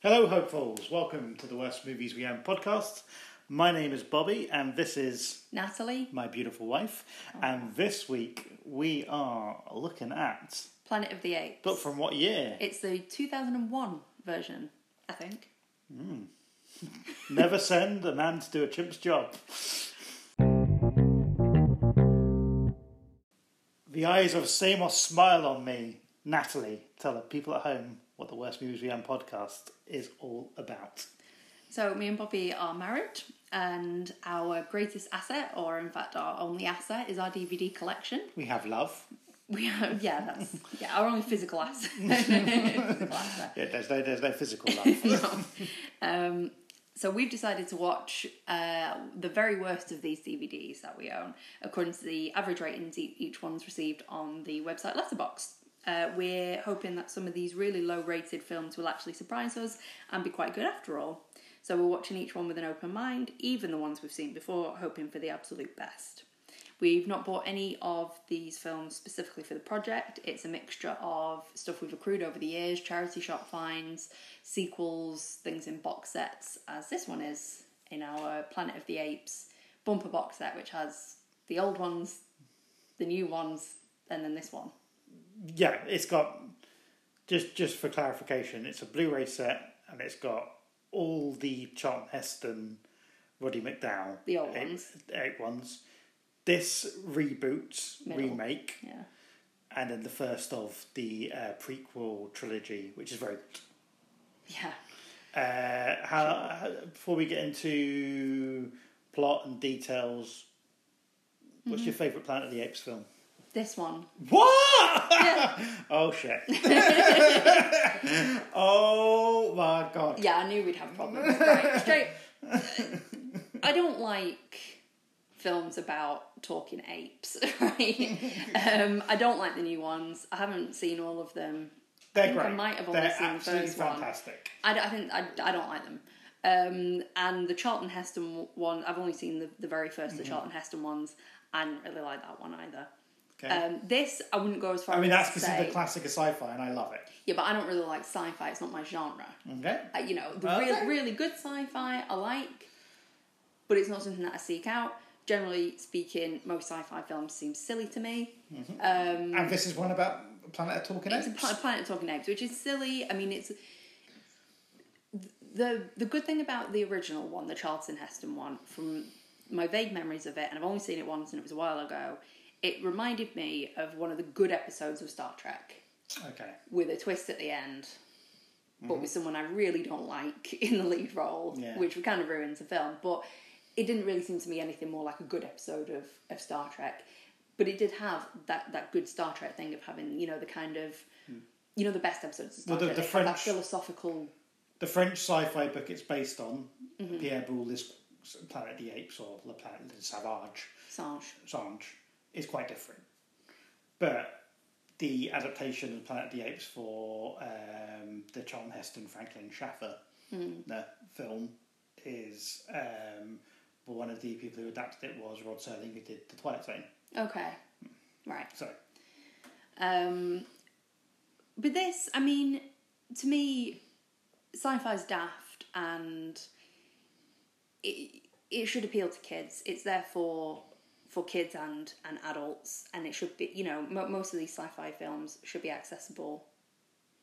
Hello, hopefuls. Welcome to the Worst Movies We Own podcast. My name is Bobby, and this is Natalie, my beautiful wife. And this week we are looking at. Planet of the Apes. But from what year? It's the 2001 version, I think. Hmm. Never send a man to do a chimp's job. The eyes of Semos smile on me. Natalie, tell the people at home what the Worst Movies We Own podcast is all about. So, me and Bobby are married, and our greatest asset, or in fact our only asset, is our DVD collection. We have love. We have, yeah, that's yeah, our only physical asset. Physical asset. Yeah, there's no, there's no physical love. Um, so we've decided to watch uh, the very worst of these DVDs that we own, according to the average ratings each one's received on the website Letterboxd. Uh, we're hoping that some of these really low-rated films will actually surprise us and be quite good after all. So we're watching each one with an open mind, even the ones we've seen before, hoping for the absolute best. We've not bought any of these films specifically for the project. It's a mixture of stuff we've accrued over the years, charity shop finds, sequels, things in box sets, as this one is in our Planet of the Apes bumper box set, which has the old ones, the new ones, and then this one. Yeah, it's got just just for clarification, it's a Blu-ray set and it's got all the Charlton Heston, Roddy McDowall, The old eight, ones. eight ones. This reboot Middle. remake, Yeah. and then the first of the uh, prequel trilogy, which is very good. Yeah. Uh, how, how before we get into plot and details, what's your favourite Planet of the Apes film? This one. What? oh shit! oh my god! Yeah, I knew we'd have problems. Right, straight. I don't like films about talking apes, right? um, I don't like the new ones. I haven't seen all of them. They're think I might have only They're seen the first one. fantastic. I, don't- I think I, I don't like them. Um, and the Charlton Heston one, I've only seen the, the very 1st Mm-hmm. the Charlton Heston ones. I didn't really like that one either. Okay. Um, this I wouldn't go as far. I mean, as that's considered say, a classic of sci-fi, and I love it. Yeah, but I don't really like sci-fi. It's not my genre. Okay. Uh, you know, the Okay. real, really good sci-fi I like, but it's not something that I seek out. Generally speaking, most sci-fi films seem silly to me. Um, and this is one about Planet of Talking it's a Apes. Planet of Talking Apes, which is silly. I mean, it's the the good thing about the original one, the Charlton Heston one, from my vague memories of it, and I've only seen it once, and it was a while ago. It reminded me of one of the good episodes of Star Trek Okay. with a twist at the end, but with someone I really don't like in the lead role, Yeah. which kind of ruins the film. But it didn't really seem to me anything more like a good episode of, of Star Trek. But it did have that, that good Star Trek thing of having, you know, the kind of, you know, the best episodes of Star Well, the- Trek. the have that French- philosophical. The French sci-fi book it's based on, Mm-hmm. Pierre Boulle's Planet of the Apes or Le Planet de Savage, Sange. Sange, is quite different. But the adaptation of Planet of the Apes for um, the Charlton Heston Franklin Schaffner Hmm. the film is um, one of the people who adapted it was Rod Serling who did The Twilight Zone. Okay. Right. So Um, but this, I mean, to me, sci-fi's daft and it, it should appeal to kids. It's there for for kids and and adults, and it should be. You know, mo- most of these sci-fi films should be accessible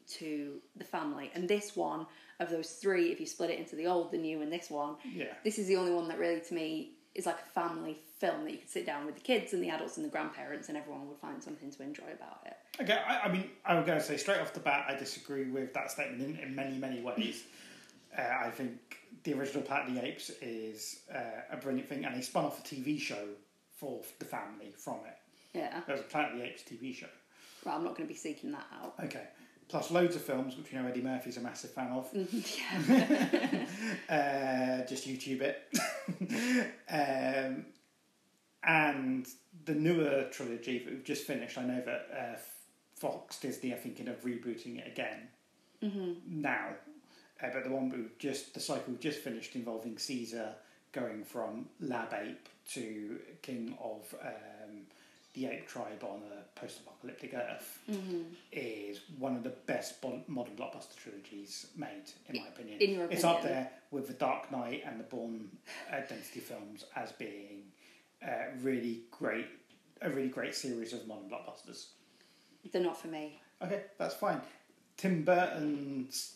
to the family. And this one of those three, if you split it into the old, the new, and this one, Yeah. this is the only one that really, to me, is like a family film that you could sit down with the kids and the adults and the grandparents, and everyone would find something to enjoy about it. Okay, I, I mean, I'm going to say straight off the bat, I disagree with that statement in, in many, many ways. Uh, I think the original Planet of the Apes is uh, a brilliant thing, and they spun off a TV show for the family from it. Yeah. There was a Planet of the Apes TV show. Well, I'm not going to be seeking that out. Okay. Plus loads of films, which we know Eddie Murphy's a massive fan of. uh, just YouTube it. um, and the newer trilogy that we've just finished, I know that uh, Fox Disney are thinking of rebooting it again now. Uh, but the one we've just, the cycle we've just finished involving Caesar going from lab ape to king of um, the ape tribe on a post-apocalyptic Earth Mm-hmm. is one of the best modern blockbuster trilogies made, in my opinion. in your It's up there with the Dark Knight and the Bourne Identity films as being uh, really great, a really great series of modern blockbusters. They're not for me. Okay, that's fine. Tim Burton's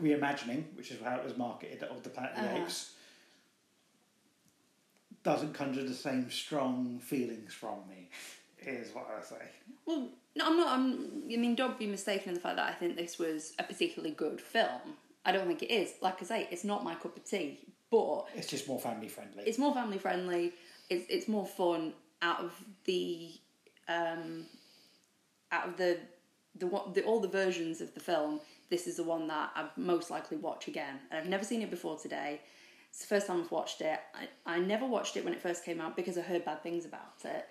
reimagining, which is how it was marketed, of the Planet of the Uh-huh. Apes, doesn't conjure the same strong feelings from me. Is what I say. Well, no, I'm not. I'm, I mean, don't be mistaken in the fact that I think this was a particularly good film. I don't think it is. Like I say, it's not my cup of tea, but It's just more family friendly. it's more family friendly. It's it's more fun out of the um, out of the the, what- the all the versions of the film. This is the one that I'd most likely watch again. And I've never seen it before today. It's the first time I've watched it. I, I never watched it when it first came out because I heard bad things about it.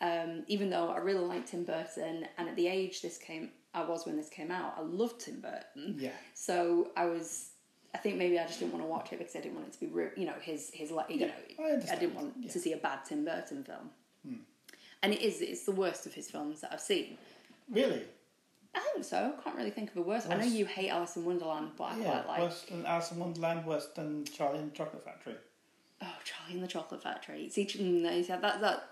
Um, even though I really liked Tim Burton, and at the age this came, I was when this came out, I loved Tim Burton. Yeah. So I was, I think maybe I just didn't want to watch it because I didn't want it to be, you know, his his like, you Yeah, know, I understand. didn't want Yeah. to see a bad Tim Burton film. And it is, it's the worst of his films that I've seen. Really? I think so. I can't really think of a worse. I know you hate Alice in Wonderland, but I Yeah. quite like. Worse than Alice in Wonderland, worse than Charlie and the Chocolate Factory. Oh, Charlie and the Chocolate Factory. See, mm, no, you said that that.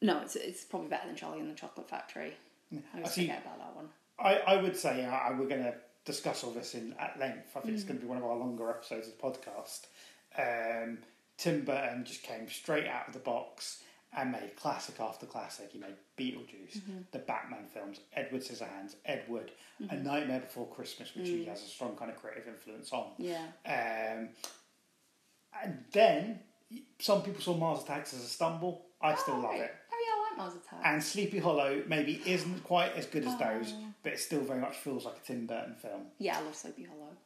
No, it's it's probably better than Charlie and the Chocolate Factory. I always see. forget about that one. I, I would say uh, we're going to discuss all this in at length. I think it's going to be one of our longer episodes of the podcast. Um, Tim Burton just came straight out of the box and made classic after classic. He made Beetlejuice, Mm-hmm. the Batman films, Edward Scissorhands, Ed Wood, A Nightmare Before Christmas, which Mm. he has a strong kind of creative influence on. Yeah. Um, and then some people saw Mars Attacks as a stumble. I still oh, love right. it. Oh yeah, I like Mars Attacks. And Sleepy Hollow maybe isn't quite as good as those, Oh. but it still very much feels like a Tim Burton film. yeah, I love Sleepy Hollow.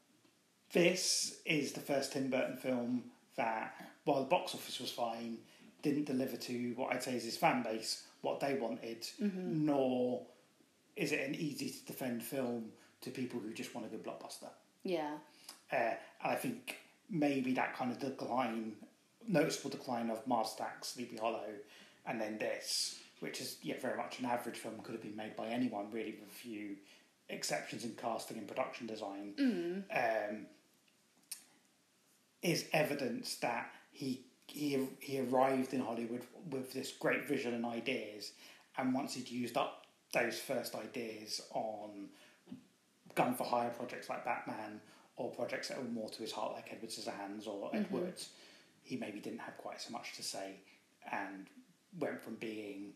This is the first Tim Burton film that, while the box office was fine, didn't deliver to what I'd say is his fan base what they wanted, Mm-hmm. nor is it an easy to defend film to people who just want a good blockbuster. Yeah. Uh, and I think maybe that kind of decline, noticeable decline of Mars Attacks, Sleepy Hollow, and then this, which is yeah very much an average film, could have been made by anyone really, with a few exceptions in casting and production design, um, is evidence that he he he arrived in Hollywood with this great vision and ideas, and once he'd used up those first ideas on gun for hire projects like Batman or projects that were more to his heart like Edward Scissorhands or Ed Wood, he maybe didn't have quite so much to say and went from being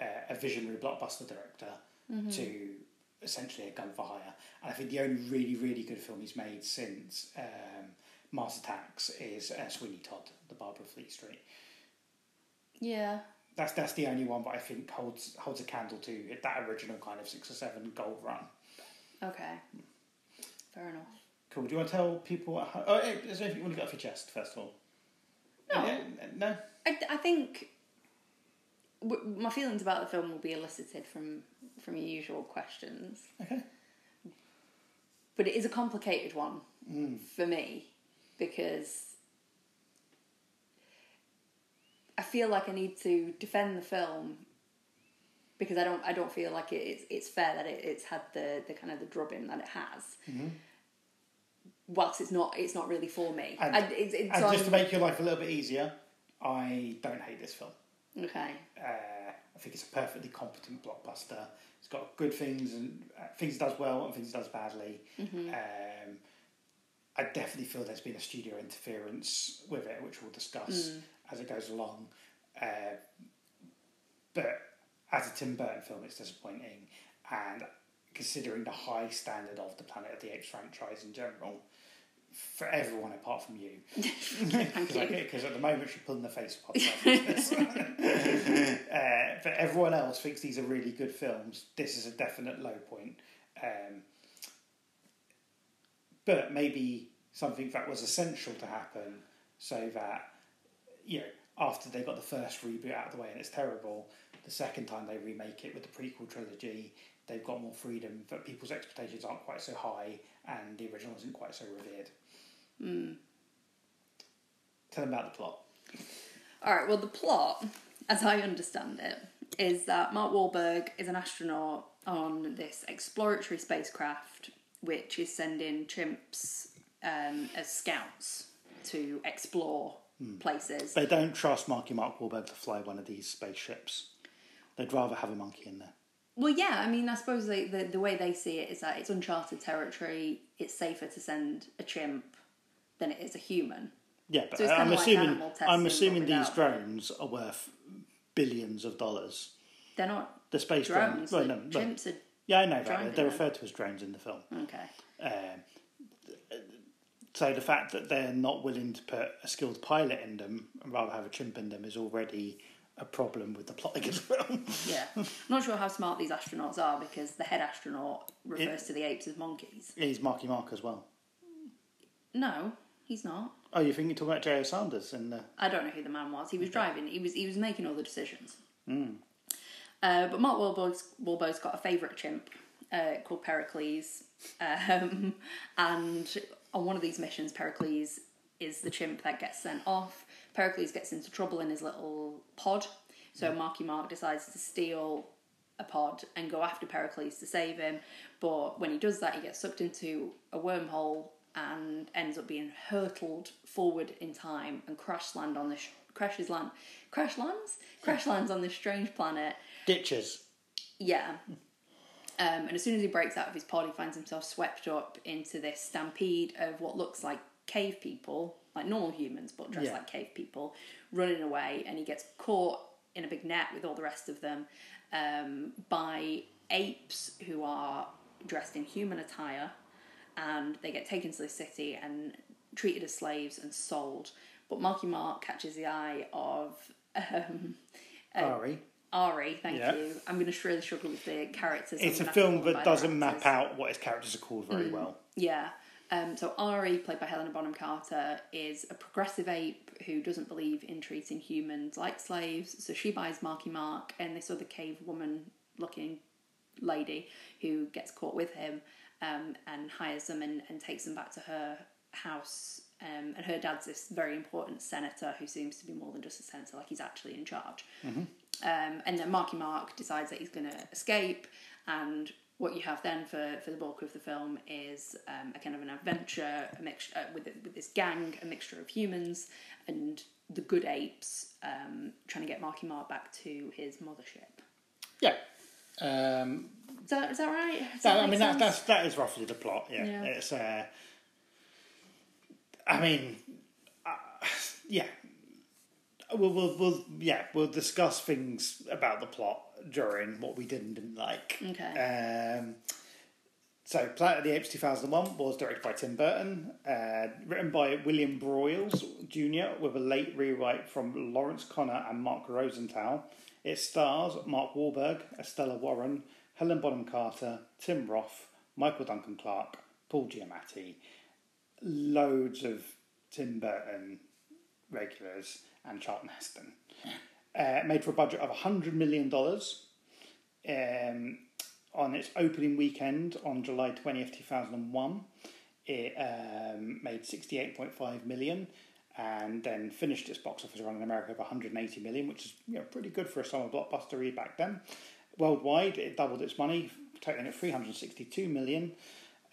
uh, a visionary blockbuster director to essentially a gun for hire. And I think the only really, really good film he's made since um, Mars Attacks is uh, Sweeney Todd, The Barber of Fleet Street. Yeah. That's that's the only one that I think holds holds a candle to that original kind of six or seven gold run. Okay. Fair enough. Cool. Do you want to tell people? At home? Oh, eh, is there anything you want to get off your chest first of all? No. Yeah, no. I, I think w- my feelings about the film will be elicited from from your usual questions, Okay. but it is a complicated one for me because I feel like I need to defend the film because I don't I don't feel like it's it's fair that it, it's had the, the kind of the drubbing that it has. Whilst it's not it's not really for me. And, I, it's, it's and just to make your life a little bit easier, I don't hate this film. okay. Uh, I think it's a perfectly competent blockbuster. It's got good things and uh, things it does well and things it does badly. Um, I definitely feel there's been a studio interference with it, which we'll discuss as it goes along. Uh, but as a Tim Burton film, it's disappointing. And considering the high standard of the Planet of the Apes franchise in general, for everyone apart from you, because at the moment she's pulling the face podcast. uh, but everyone else thinks these are really good films. This is a definite low point. Um, but maybe something that was essential to happen so that, you know, after they got the first reboot out of the way and it's terrible, the second time they remake it with the prequel trilogy, they've got more freedom, but people's expectations aren't quite so high and the original isn't quite so revered. Hmm. Tell them about the plot. All right. Well, the plot. as I understand it, is that Mark Wahlberg is an astronaut on this exploratory spacecraft, which is sending chimps um, as scouts to explore places. They don't trust Marky Mark Wahlberg to fly one of these spaceships. They'd rather have a monkey in there. Well, yeah, I mean, I suppose they, the the way they see it is that it's uncharted territory. It's safer to send a chimp than it is a human. Yeah, but So it's I'm like assuming I'm assuming these without- drones are worth billions of dollars. They're not The space drones. drones. Well, no, chimps are yeah, I know that. They're referred to as drones in the film. okay. Um, so the fact that they're not willing to put a skilled pilot in them and rather have a chimp in them is already a problem with the plot of the film. Yeah, I'm not sure how smart these astronauts are because the head astronaut refers to the apes as monkeys. He's Marky Mark as well. No, he's not. Oh, you think you're talking about J.O. Sanders in the I don't know who the man was. He was driving. He was he was making all the decisions. Uh, but Mark Wahlberg's, Wahlberg's got a favourite chimp uh, called Pericles, um, and on one of these missions, Pericles is the chimp that gets sent off. Pericles gets into trouble in his little pod, so Marky Mark decides to steal a pod and go after Pericles to save him. But when he does that, he gets sucked into a wormhole and ends up being hurtled forward in time and crash land on this crashes land crash lands crash lands on this strange planet. Ditches. Yeah. Um, and as soon as he breaks out of his pod, he finds himself swept up into this stampede of what looks like cave people, like normal humans, but dressed Yeah. like cave people, running away. And he gets caught in a big net with all the rest of them um, by apes who are dressed in human attire. And they get taken to the city and treated as slaves and sold. But Marky Mark catches the eye of um, Ari. Ari, thank Yeah. you. I'm going to really struggle with the characters. It's a gonna have to film that doesn't map out what its characters are called very well. Yeah. Um, so Ari, played by Helena Bonham Carter, is a progressive ape who doesn't believe in treating humans like slaves. So she buys Marky Mark and this other cave woman looking lady who gets caught with him um, and hires them and, and takes them back to her house. Um, and her dad's this very important senator who seems to be more than just a senator, like he's actually in charge. Um, and then Marky Mark decides that he's going to escape, and what you have then for, for the bulk of the film is um, a kind of an adventure, a mixture uh, with with this gang, a mixture of humans and the good apes, um, trying to get Marky Mark back to his mothership. Yeah. Um, Is that, is that right? Does that, I mean, that, that's that is roughly the plot. Yeah, Yeah. it's. Uh, I mean, uh, yeah. We'll, we'll, we'll, yeah, we'll discuss things about the plot during what we did and didn't like. Okay. Um, so, Planet of the Apes 2001 was directed by Tim Burton, uh, written by William Broyles Jr., with a late rewrite from Lawrence Konner and Mark Rosenthal. It stars Mark Wahlberg, Estella Warren, Helen Bonham Carter, Tim Roth, Michael Duncan Clark, Paul Giamatti, loads of Tim Burton regulars, and Charlton Heston. Uh, made for a budget of $100 million. Um, on its opening weekend on July 20th, 2001, it um, made 68.5 million and then finished its box office run in America of 180 million, which is you know, pretty good for a summer blockbuster back then. Worldwide, it doubled its money, totaling at 362 million.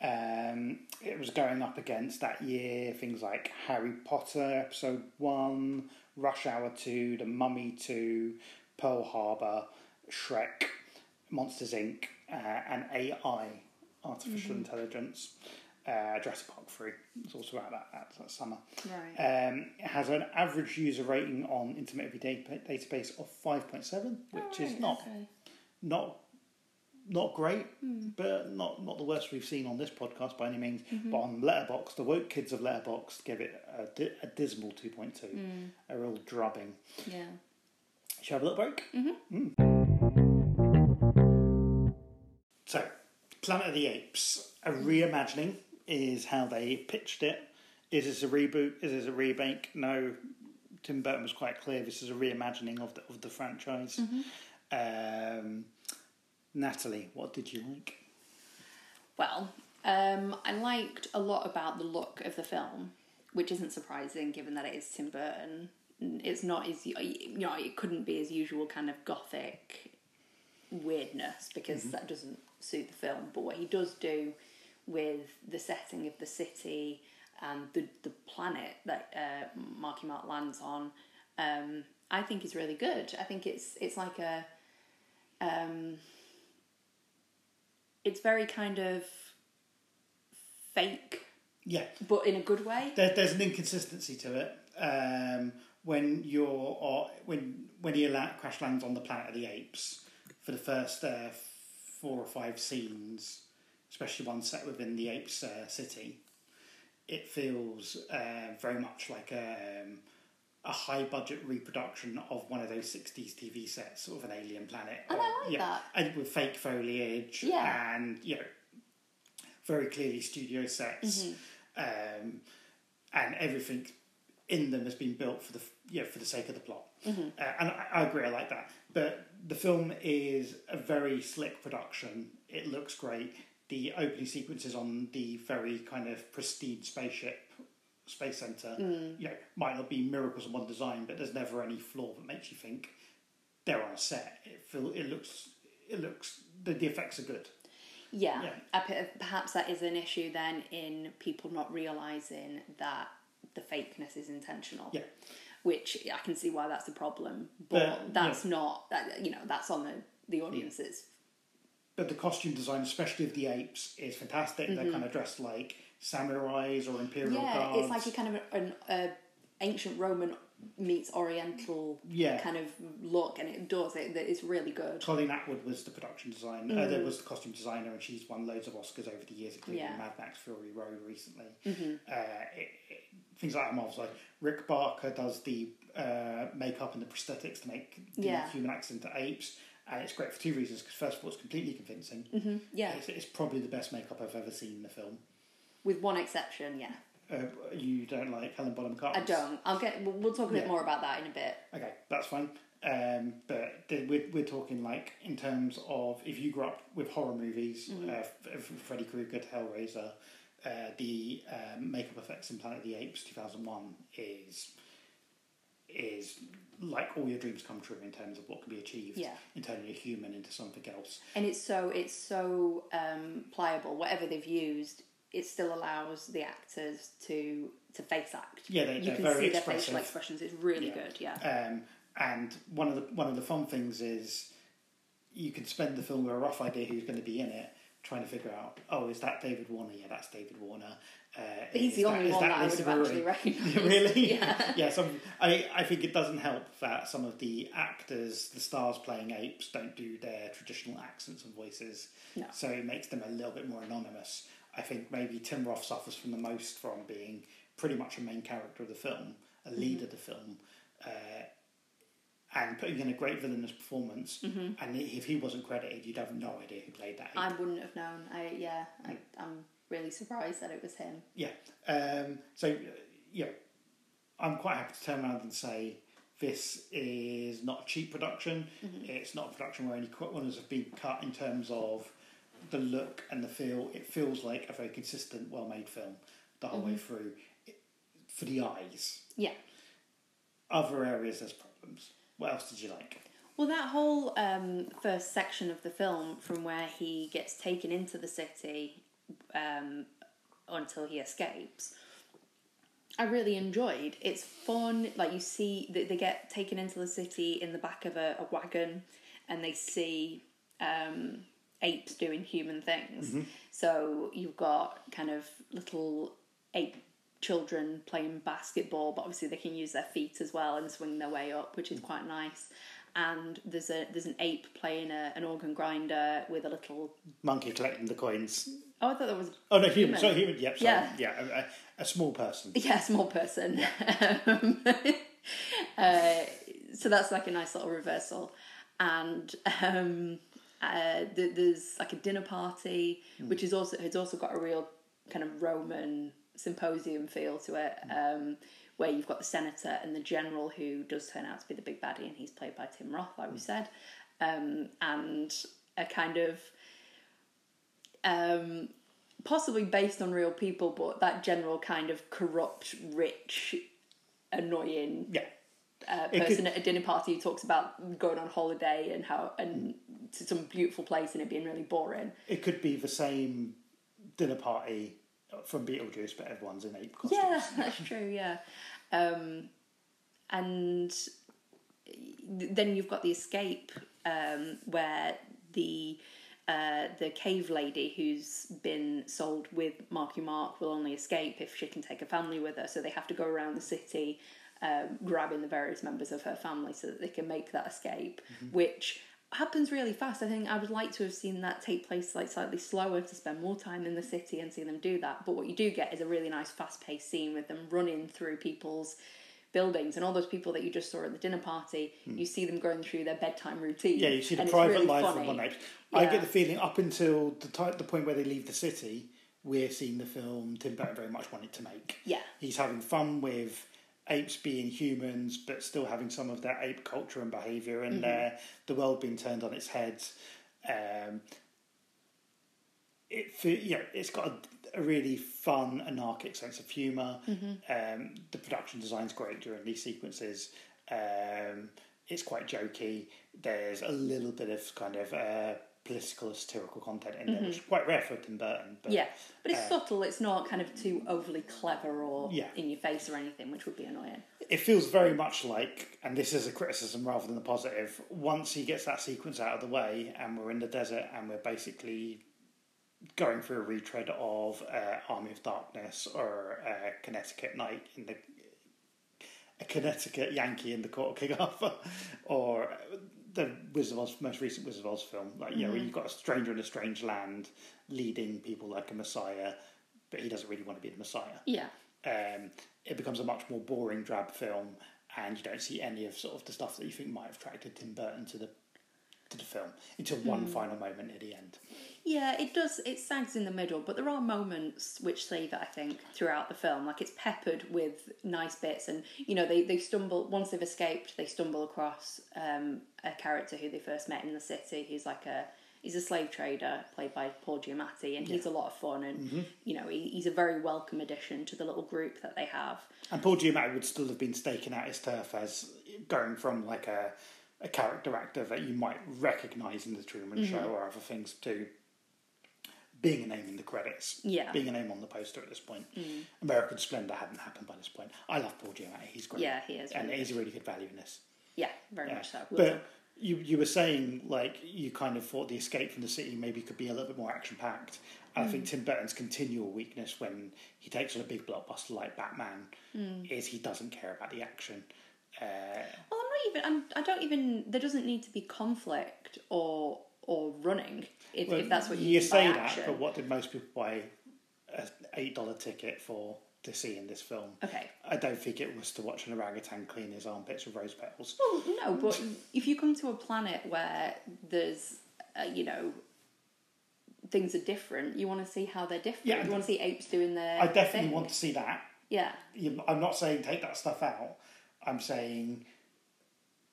Um, it was going up against that year things like Harry Potter Episode 1, Rush Hour 2, The Mummy 2, Pearl Harbor, Shrek, Monsters Inc., uh, and AI, Artificial Intelligence. Uh, Jurassic Park 3 It's also out that, that, that summer. Right. Um, it has an average user rating on Internet Movie Data- Database of 5.7, which is Alright, not okay. not not great, hmm. but not not the worst we've seen on this podcast by any means. Mm-hmm. But on Letterboxd, the woke kids of Letterboxd give it a, di- a dismal two point two, hmm. a real drubbing. Yeah. Shall we have a little break? Mm. So, Planet of the Apes, a reimagining is how they pitched it. Is this a reboot? Is this a remake? No. Tim Burton was quite clear. This is a reimagining of the of the franchise. Mm-hmm. Um, Natalie, what did you like? Well, um, I liked a lot about the look of the film, which isn't surprising given that it is Tim Burton. it's not as you know it couldn't be as usual kind of gothic weirdness because that doesn't suit the film. But what he does do with the setting of the city and the the planet that uh, Marky Mark lands on, um, I think is really good. I think it's it's like a um, it's very kind of fake, Yeah, but in a good way. there, there's an inconsistency to it. Um, when you're or when when he la- crash lands on the planet of the apes for the first uh, four or five scenes, especially one set within the apes uh, city, it feels uh, very much like um, a high budget reproduction of one of those 60s TV sets sort of an alien planet. And I like yeah, that. And with fake foliage Yeah. and, you know, very clearly studio sets. Mm-hmm. Um, and everything in them has been built for the yeah for the sake of the plot. Mm-hmm. Uh, and I, I agree, I like that. But the film is a very slick production. It looks great. The opening sequences on the very kind of pristine spaceship space center, Mm. you know, might not be miracles of one design, but there's never any flaw that makes you think they're on a set. It feel it looks it looks the, the effects are good. Yeah, Yeah. Perhaps that is an issue then in people not realizing that the fakeness is intentional. Yeah. which I can see why that's a problem, but, But, that's not that you know that's on the the audiences. But the costume design, especially of the apes, is fantastic. They're kind of dressed like samurais or imperial Mm-hmm. Yeah, guards. it's like a kind of an ancient Roman meets Oriental Yeah. kind of look, and it does it. It's really good. Colleen Atwood was the production designer. Uh, there was the costume designer, and she's won loads of Oscars over the years, including Yeah. Mad Max Fury Road recently. Uh, it, it, things like that marvelous. Like Rick Baker does the uh, makeup and the prosthetics to make the Yeah. human acts into apes, and it's great for two reasons. Because first of all, it's completely convincing. Mm-hmm. Yeah, It's, it's probably the best makeup I've ever seen in the film. With one exception. Yeah, Uh, you don't like Helen Bonham Carter? I don't. I'll get. We'll, we'll talk a bit Yeah. more about that in a bit. Okay, that's fine. Um, but the, we're, we're talking like in terms of if you grew up with horror movies, Mm-hmm. uh, F- F- Freddy Krueger, Hellraiser, uh, the um, makeup effects in Planet of the Apes 2001 is is like all your dreams come true in terms of what can be achieved Yeah. in turning a human into something else. and it's so it's so um, pliable. Whatever they've used, it still allows the actors to to face act. Yeah, they- you they're can very see their expressive. facial expressions. It's really Yeah. good. Yeah, Um, and one of the one of the fun things is you can spend the film with a rough idea who's going to be in it, trying to figure out, oh, is that David Warner? Yeah, that's David Warner. Uh, he's the only is one that, I would have actually recognised. really? Yeah. yeah. Some, I I think it doesn't help that some of the actors, the stars playing apes, don't do their traditional accents and voices. No. So it makes them a little bit more anonymous. I think maybe Tim Roth suffers from the most from being pretty much a main character of the film, a Mm-hmm. lead of the film, uh, and putting in a great villainous performance. And if he wasn't credited, you'd have no idea who played that. I wouldn't have known. I yeah, I, I'm really surprised that it was him. Yeah. Um, so, uh, yeah, I'm quite happy to turn around and say this is not a cheap production. It's not a production where any corners have been cut in terms of the look and the feel. It feels like a very consistent, well-made film the whole way through. It, for the eyes, Yeah. other areas there's problems. What else did you like? Well, that whole um, first section of the film, from where he gets taken into the city um, until he escapes, I really enjoyed. It's fun. Like you see, they, they get taken into the city in the back of a, a wagon, and they see um, apes doing human things. So you've got kind of little ape children playing basketball, but obviously they can use their feet as well and swing their way up, which is quite nice. And there's a there's an ape playing a, an organ grinder with a little. Monkey collecting the coins. Oh, I thought that was Oh no, human. Human. Sorry, human. Yep. Sorry. Yeah. Yeah. a, a, a small person. yeah, small person. um, uh, so that's like a nice little reversal. And um, uh, th- there's like a dinner party, which is also has also got a real kind of Roman symposium feel to it, um, where you've got the senator and the general who does turn out to be the big baddie, and he's played by Tim Roth, like we said, um, and a kind of um, possibly based on real people, but that general kind of corrupt, rich, annoying Yeah. Uh, person at a dinner party who talks about going on holiday and how and to some beautiful place and it being really boring. It could be the same dinner party from Beetlejuice, but everyone's in ape costumes. Yeah, that's true. Yeah, um, and then you've got the escape um, where the uh, the cave lady who's been sold with Marky Mark will only escape if she can take a family with her. So they have to go around the city um, grabbing the various members of her family so that they can make that escape, which happens really fast. I think I would like to have seen that take place like slightly slower to spend more time in the city and see them do that. But what you do get is a really nice fast paced scene with them running through people's buildings and all those people that you just saw at the dinner party, you see them going through their bedtime routine. Yeah, you see the private really life funny. of one ape. I get the feeling up until the the point where they leave the city, we're seeing the film Tim Burton very much wanted to make. Yeah. He's having fun with apes being humans, but still having some of their ape culture and behaviour, and Mm-hmm. uh, the world being turned on its head. Um, it fe- yeah, it's got a, a really fun, anarchic sense of humor Um, the production design's great during these sequences. Um, it's quite jokey. There's a little bit of kind of uh, political, satirical content in there, which is quite rare for Tim Burton. But Yeah, but it's uh, subtle. It's not kind of too overly clever or Yeah. in your face or anything, which would be annoying. it feels very much like, and this is a criticism rather than a positive. Once he gets that sequence out of the way, and we're in the desert, and we're basically going through a retread of uh, Army of Darkness or uh, Connecticut Night in the a Connecticut Yankee in the Court of King Arthur, or the Wizard of Oz, most recent Wizard of Oz film. Like, you know, where you've got a stranger in a strange land leading people like a messiah, but he doesn't really want to be the messiah Yeah, um, it becomes a much more boring, drab film, and you don't see any of sort of the stuff that you think might have attracted Tim Burton to the to the film until one final moment at the end. yeah, it does. It sags in the middle, but there are moments which save it. I think throughout the film, like it's peppered with nice bits, and you know they they stumble once they've escaped, they stumble across um, a character who they first met in the city. He's like a he's a slave trader played by Paul Giamatti, and he's a lot of fun, and you know he, he's a very welcome addition to the little group that they have. And Paul Giamatti would still have been staking out his turf as going from like a a character actor that you might recognise in the Truman mm-hmm. Show or other things to being a name in the credits. Yeah. Being a name on the poster at this point. Mm. American Splendor hadn't happened by this point. I love Paul Giamatti. He's great. Yeah, he is And really he's a really good value in this. Yeah, very Yeah. much so. But you you were saying like you kind of thought the escape from the city maybe could be a little bit more action packed. And I think mm. Tim Burton's continual weakness when he takes on a big blockbuster like Batman mm. is he doesn't care about the action. Uh, Well, even. I'm, I don't even. There doesn't need to be conflict or or running if, well, if that's what you, you say that, action. but what did most people buy an eight dollar ticket for to see in this film? Okay. I don't think it was to watch an orangutan clean his armpits with rose petals. Well, no, but if you come to a planet where there's, uh, you know, things are different, you want to see how they're different. Yeah, you want to see apes doing their. I definitely thing. want to see that. Yeah. I'm not saying take that stuff out. I'm saying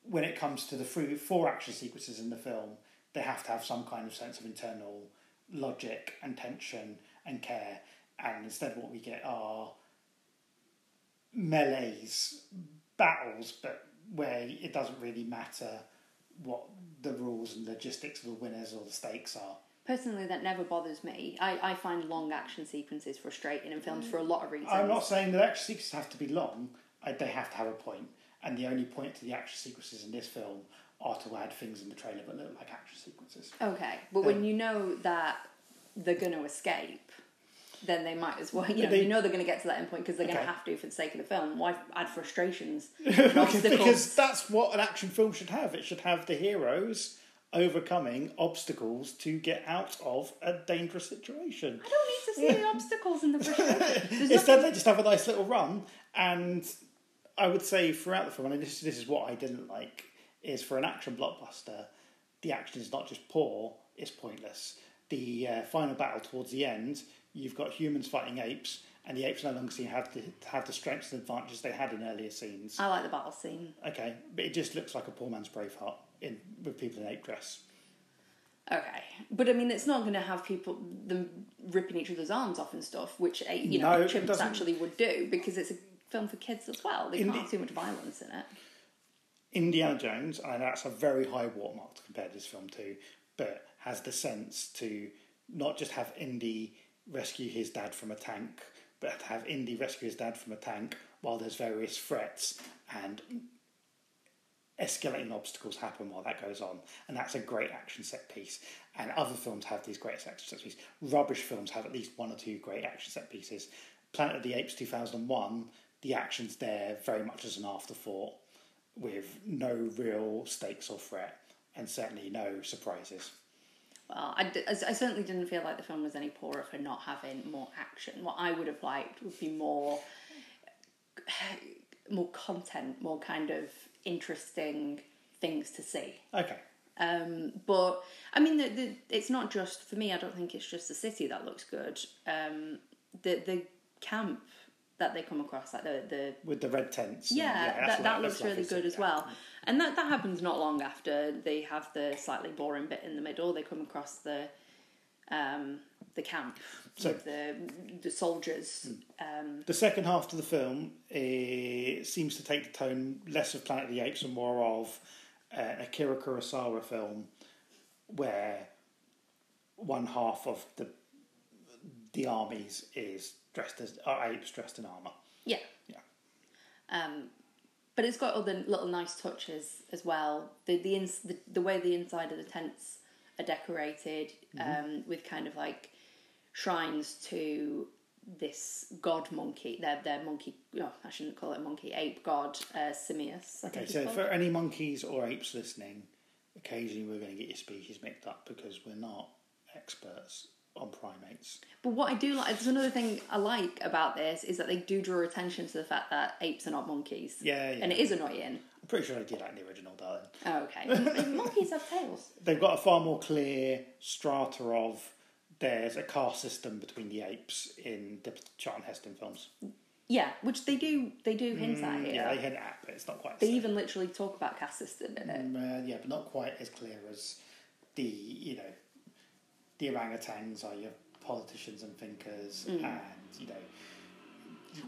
when it comes to the three, four action sequences in the film, they have to have some kind of sense of internal logic and tension and care. And instead, what we get are melees, battles, but where it doesn't really matter what the rules and logistics of the winners or the stakes are. Personally, that never bothers me. I, I find long action sequences frustrating in films mm. for a lot of reasons. I'm not saying that action sequences have to be long. They have to have a point, and the only point to the action sequences in this film are to add things in the trailer that look like action sequences. Okay, but when you know that they're going to escape, then they might as well. You know, They- you know they're going to get to that end point because they're going to have to for the sake of the film. Why add frustrations, because, that's what an action film should have. It should have the heroes overcoming obstacles to get out of a dangerous situation. I don't need to see the obstacles in the frustrations. There's Instead, nothing- they just have a nice little run, and I would say throughout the film, and this this is what I didn't like, is for an action blockbuster, the action is not just poor; it's pointless. The uh, final battle towards the end, you've got humans fighting apes, and the apes no longer seem to have the have the strengths and advantages they had in earlier scenes. I like the battle scene. Okay, but it just looks like a poor man's Braveheart in with people in ape dress. Okay, but I mean, it's not going to have people them ripping each other's arms off and stuff, which uh, you know No, chimps actually would do because it's a film for kids as well. They In can't too much violence in it. Indiana Jones, and that's a very high watermark to compare this film to, but has the sense to not just have Indy rescue his dad from a tank, but have Indy rescue his dad from a tank while there's various threats and escalating obstacles happen while that goes on, and that's a great action set piece. And other films have these great action set pieces. Rubbish films have at least one or two great action set pieces. Planet of the Apes 2001, the action's there very much as an afterthought, with no real stakes or threat, and certainly no surprises. Well, I, d- I s- I certainly didn't feel like the film was any poorer for not having more action. What I would have liked would be more, more content, more kind of interesting things to see. Okay. Um, but I mean, the, the, it's not just for me. I don't think it's just the city that looks good. Um, the the camp that they come across, like the the With the red tents. yeah, that's that, that looks really good as yeah. well. And that, that happens not long after they have the slightly boring bit in the middle. They come across the um, the camp So- with the the soldiers. Um, The second half of the film eh, seems to take the tone less of Planet of the Apes and more of uh, an Akira Kurosawa film, where one half of the the armies is dressed as are apes dressed in armor. yeah, Yeah. um, but it's got other little nice touches as well. The the, ins- the the way the inside of the tents are decorated um, with kind of like shrines to this god monkey. Their their monkey. No, I shouldn't call it monkey. Ape god uh, Semos. I Okay, so for any monkeys or apes listening, occasionally we're going to get your species mixed up because we're not experts on primates. But what I do like, there's another thing I like about this is that they do draw attention to the fact that apes are not monkeys. Yeah, yeah. And it is annoying. I'm pretty sure they did that in the original, darling. Oh, okay. monkeys have tails. they've got a far more clear strata of there's a caste system between the apes in the Charlton Heston films. Yeah, which they do. They do hint at here. Mm, Yeah, they hint at, but it's not quite. They even literally talk about caste system in it. Mm, uh, yeah, but not quite as clear as the you know the orangutans are your politicians and thinkers, Mm. and you know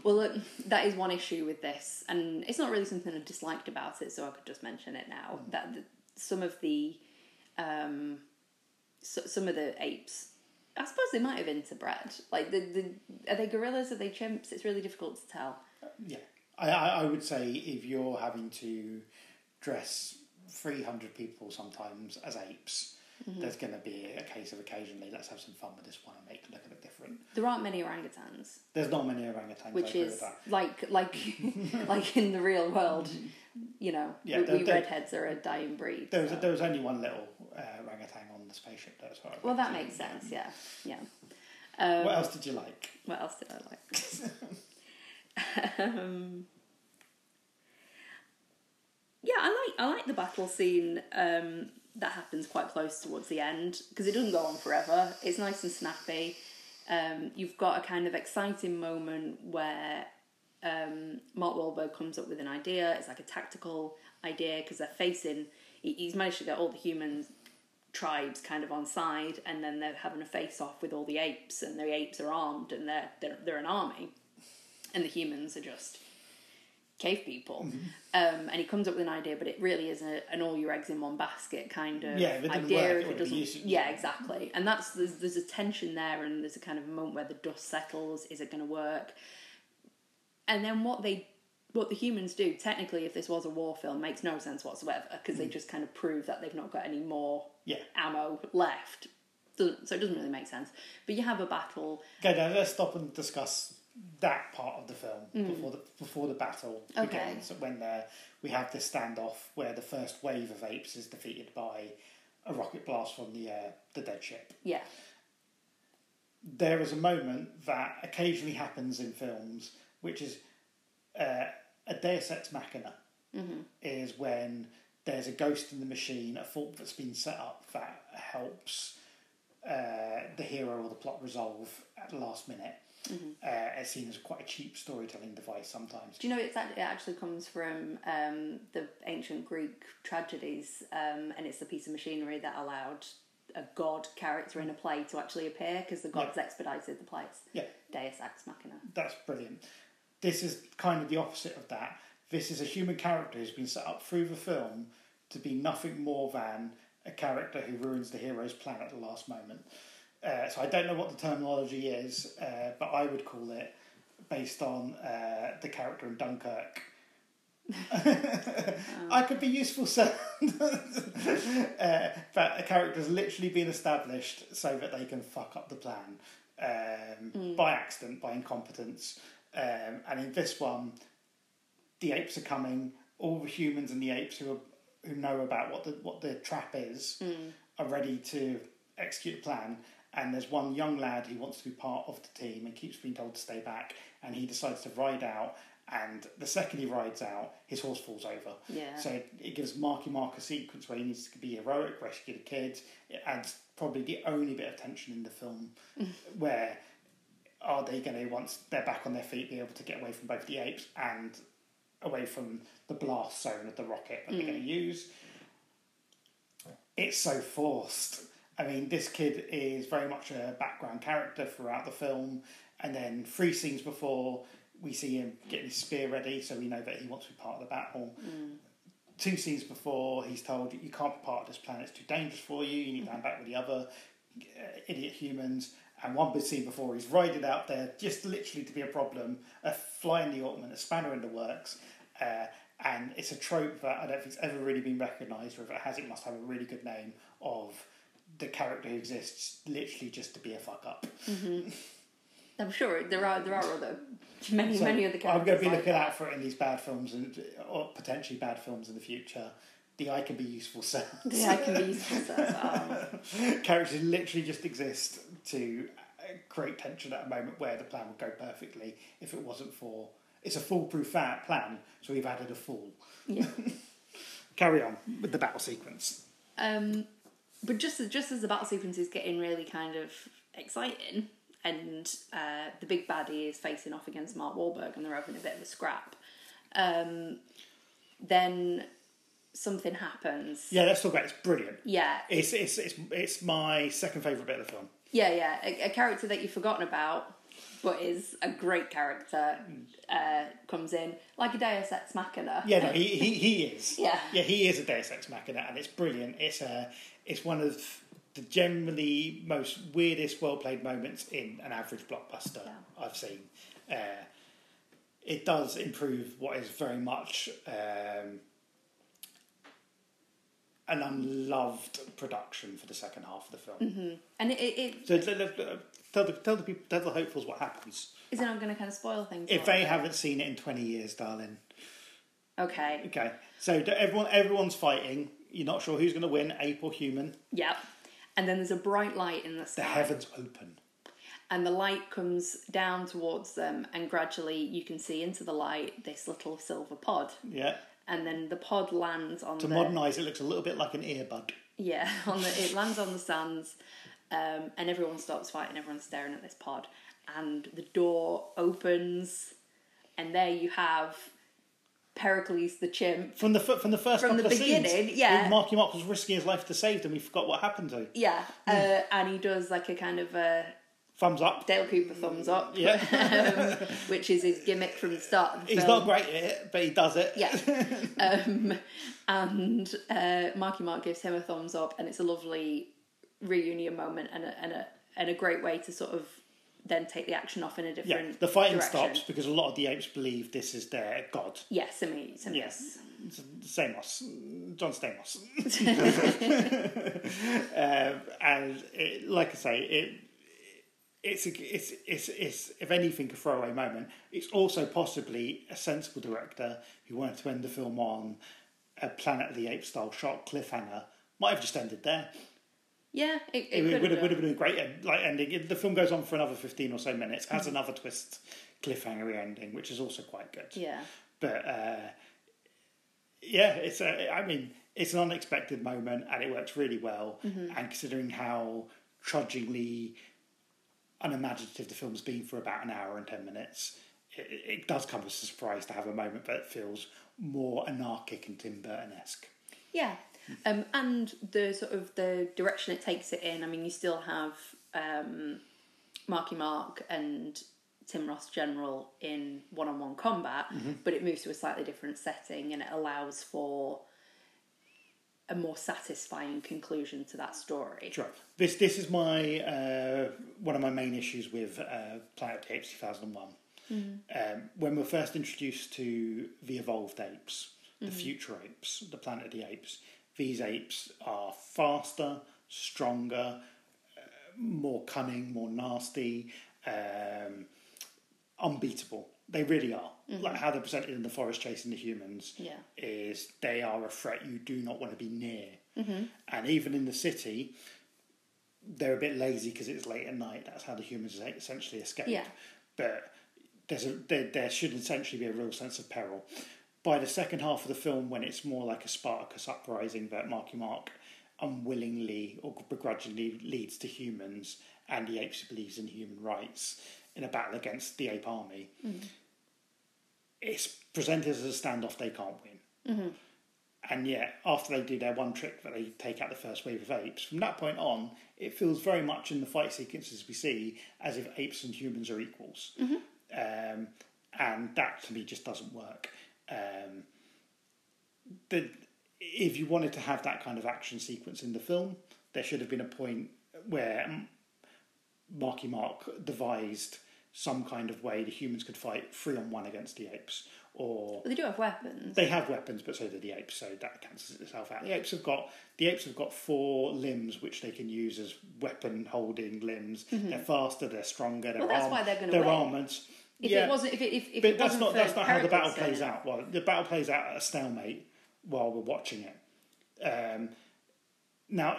Well, look, that is one issue with this, and it's not really something I disliked about it, so I could just mention it now. That the, some of the, um, so, some of the apes, I suppose they might have interbred. Like the, the are they gorillas? Are they chimps? It's really difficult to tell. yeah. I, I I would say if you're having to dress three hundred people sometimes as apes. Mm-hmm. There's going to be a case of occasionally let's have some fun with this one and make it look a bit different. There aren't many orangutans. There's not many orangutans. Which is like like like in the real world, you know, Yeah, we, there- we there- redheads are a dying breed. There was, so- there was only one little uh, orangutan on the spaceship. That's what well, that makes sense. Yeah, yeah. Um, What else did you like? What else did I like? um, yeah, I like I like the battle scene um, that happens quite close towards the end because it doesn't go on forever. It's nice and snappy. Um, you've got a kind of exciting moment where um, Mark Wahlberg comes up with an idea. It's like a tactical idea because they're facing. he- He's managed to get all the humans tribes kind of on side, and then they're having a face off with all the apes, and the apes are armed, and they're they're, they're an army, and the humans are just cave people. Um, and he comes up with an idea, but it really is a, an all your eggs in one basket kind of Yeah, idea. work, if it doesn't, yeah, exactly. And that's there's, there's a tension there, and there's a kind of moment where the dust settles. Is it going to work? And then what they what the humans do, technically, if this was a war film, makes no sense whatsoever because they just kind of prove that they've not got any more Yeah. ammo left. So it doesn't really make sense. But you have a battle. Okay, now let's stop and discuss that part of the film before the before the battle Mm. Okay. begins. When uh, we have this standoff where the first wave of apes is defeated by a rocket blast from the uh, the dead ship. Yeah. There is a moment that occasionally happens in films, which is uh, a Deus Ex Machina. Mm-hmm. Is when there's a ghost in the machine, a fault that's been set up that helps uh, the hero or the plot resolve at the last minute. Mm-hmm. Uh, it's seen as quite a cheap storytelling device sometimes. Do you know it's it actually comes from um, the ancient Greek tragedies, um, and it's the piece of machinery that allowed a god character in a play to actually appear because the gods expedited the plays. Yeah, Deus ex machina. that's brilliant. This is kind of the opposite of that. This is a human character who's been set up through the film to be nothing more than a character who ruins the hero's plan at the last moment. Uh, so I don't know what the terminology is, uh, but I would call it based on uh, the character in Dunkirk. I could be useful, sir. uh, but a character's literally been established so that they can fuck up the plan um, by accident, by incompetence. Um, and in this one, the apes are coming. All the humans and the apes who are who know about what the what the trap is are ready to execute the plan. And there's one young lad who wants to be part of the team and keeps being told to stay back. And he decides to ride out. And the second he rides out, his horse falls over. Yeah. So it, it gives Marky Mark a sequence where he needs to be heroic, rescue the kids. It adds probably the only bit of tension in the film where are they going to, once they're back on their feet, be able to get away from both the apes and away from the blast zone of the rocket that they're going to mm. use? It's so forced. I mean, this kid is very much a background character throughout the film, and then three scenes before, we see him getting his spear ready, so we know that he wants to be part of the battle. Two scenes before, he's told you can't be part of this plan; it's too dangerous for you. You need to hand back with the other uh, idiot humans. And one big scene before, he's riding out there just literally to be a problem, a fly in the ointment, a spanner in the works. Uh, and it's a trope that I don't think's ever really been recognised, or if it has, it must have a really good name of the character who exists literally just to be a fuck up. I'm sure there are there are other many So many other characters. I'm going to be like looking that. out for it in these bad films and or potentially bad films in the future. The I can be useful sounds. Yeah, I can be useful. Um, Characters literally just exist to uh, create tension at a moment where the plan would go perfectly if it wasn't for. It's a foolproof plan, so we've added a fool. yeah. Carry on with the battle sequence. Um, but just as, just as the battle sequence is getting really kind of exciting, and uh, the big baddie is facing off against Mark Wahlberg, and they're having a bit of a scrap. Um, then something happens. Yeah, let's talk about it. It's brilliant. Yeah, It's it's it's it's my second favourite bit of the film. yeah, yeah. A, a character that you've forgotten about, but is a great character, uh, comes in like a Deus Ex Machina. Yeah, no, he, he, he is. Yeah. yeah, he is a Deus Ex Machina, and it's brilliant. It's a it's one of the generally most weirdest, well played moments in an average blockbuster Yeah. I've seen. Uh, it does improve what is very much um, an unloved production for the second half of the film. and it, it, it So uh, tell the tell the people tell the hopefuls what happens is it not going to kind of spoil things. if they haven't seen it in twenty years, darling. okay, Okay, so everyone everyone's fighting. You're not sure who's going to win, ape or human. Yep. And then there's a bright light in the sky. The heavens open. And the light comes down towards them, and gradually you can see into the light this little silver pod. Yeah. And then the pod lands on To the modernise it, looks a little bit like an earbud. yeah on the it lands on the sands, um, and everyone stops fighting. Everyone's staring at this pod, and the door opens, and there you have Pericles the chimp. From the from the first From couple the of scenes, beginning, yeah. when Marky Mark was risking his life to save them. We forgot what happened to. him. Yeah, uh, and he does like a kind of a Thumbs up. Dale Cooper thumbs up. Yeah. um, which is his gimmick from the start the He's film. not great at it, but he does it. Yeah. um, and uh, Marky Mark gives him a thumbs up, and it's a lovely reunion moment and a, and a, and a great way to sort of then take the action off in a different. Yeah. The fighting direction. stops because a lot of the apes believe this is their god. Yes, Yeah, Simi, Simius. Yes. Stamos, John Stamos. um, and it, like I say, it it's a, it's it's it's if anything a throwaway moment. It's also possibly a sensible director who wanted to end the film on a Planet of the Apes style shot cliffhanger. Might have just ended there. Yeah, it, it, It, would, have would have been a great end, like ending. The film goes on for another fifteen or so minutes, has another twist, cliffhanger ending, which is also quite good. Yeah. But uh, yeah, it's a. I mean, it's an unexpected moment, and it works really well. And considering how trudgingly unimaginative the film's been for about an hour and ten minutes, it, it does come as a surprise to have a moment that feels more anarchic and Tim Burton esque. Yeah, um, and the sort of the direction it takes it in. I mean, you still have um, Marky Mark and Tim Roth's General in one on one combat, but it moves to a slightly different setting and it allows for a more satisfying conclusion to that story. Sure. This this is my uh, one of my main issues with uh, Planet of the Apes 2001. Um, when we're first introduced to the evolved apes, the future apes, the Planet of the Apes, these apes are faster, stronger, uh, more cunning, more nasty, um, unbeatable. They really are. Like how they're presented in the forest chasing the humans Yeah. is they are a threat you do not want to be near. And even in the city, they're a bit lazy because it's late at night. That's how the humans essentially escape. Yeah. But there's a there, there should essentially be a real sense of peril. By the second half of the film, when it's more like a Spartacus uprising that Marky Mark unwillingly or begrudgingly leads to humans and the apes who believes in human rights in a battle against the ape army, it's presented as a standoff they can't win. And yet, after they do their one trick that they take out the first wave of apes, from that point on, it feels very much in the fight sequences we see as if apes and humans are equals. Um, and that to me just doesn't work. Um, the, if you wanted to have that kind of action sequence in the film, there should have been a point where Marky Mark devised some kind of way the humans could fight three on one against the apes, or But they do have weapons. they have weapons, but so do the apes, so that cancels itself out. The apes have got the apes have got four limbs which they can use as weapon holding limbs. They're faster, they're stronger, they're Well, that's arm- why they're they're win. armaments. If yeah, it wasn't, if it, if, if but that's not that's not how the battle Pericles plays out. Well, the battle plays out at a stalemate while we're watching it. Um, now,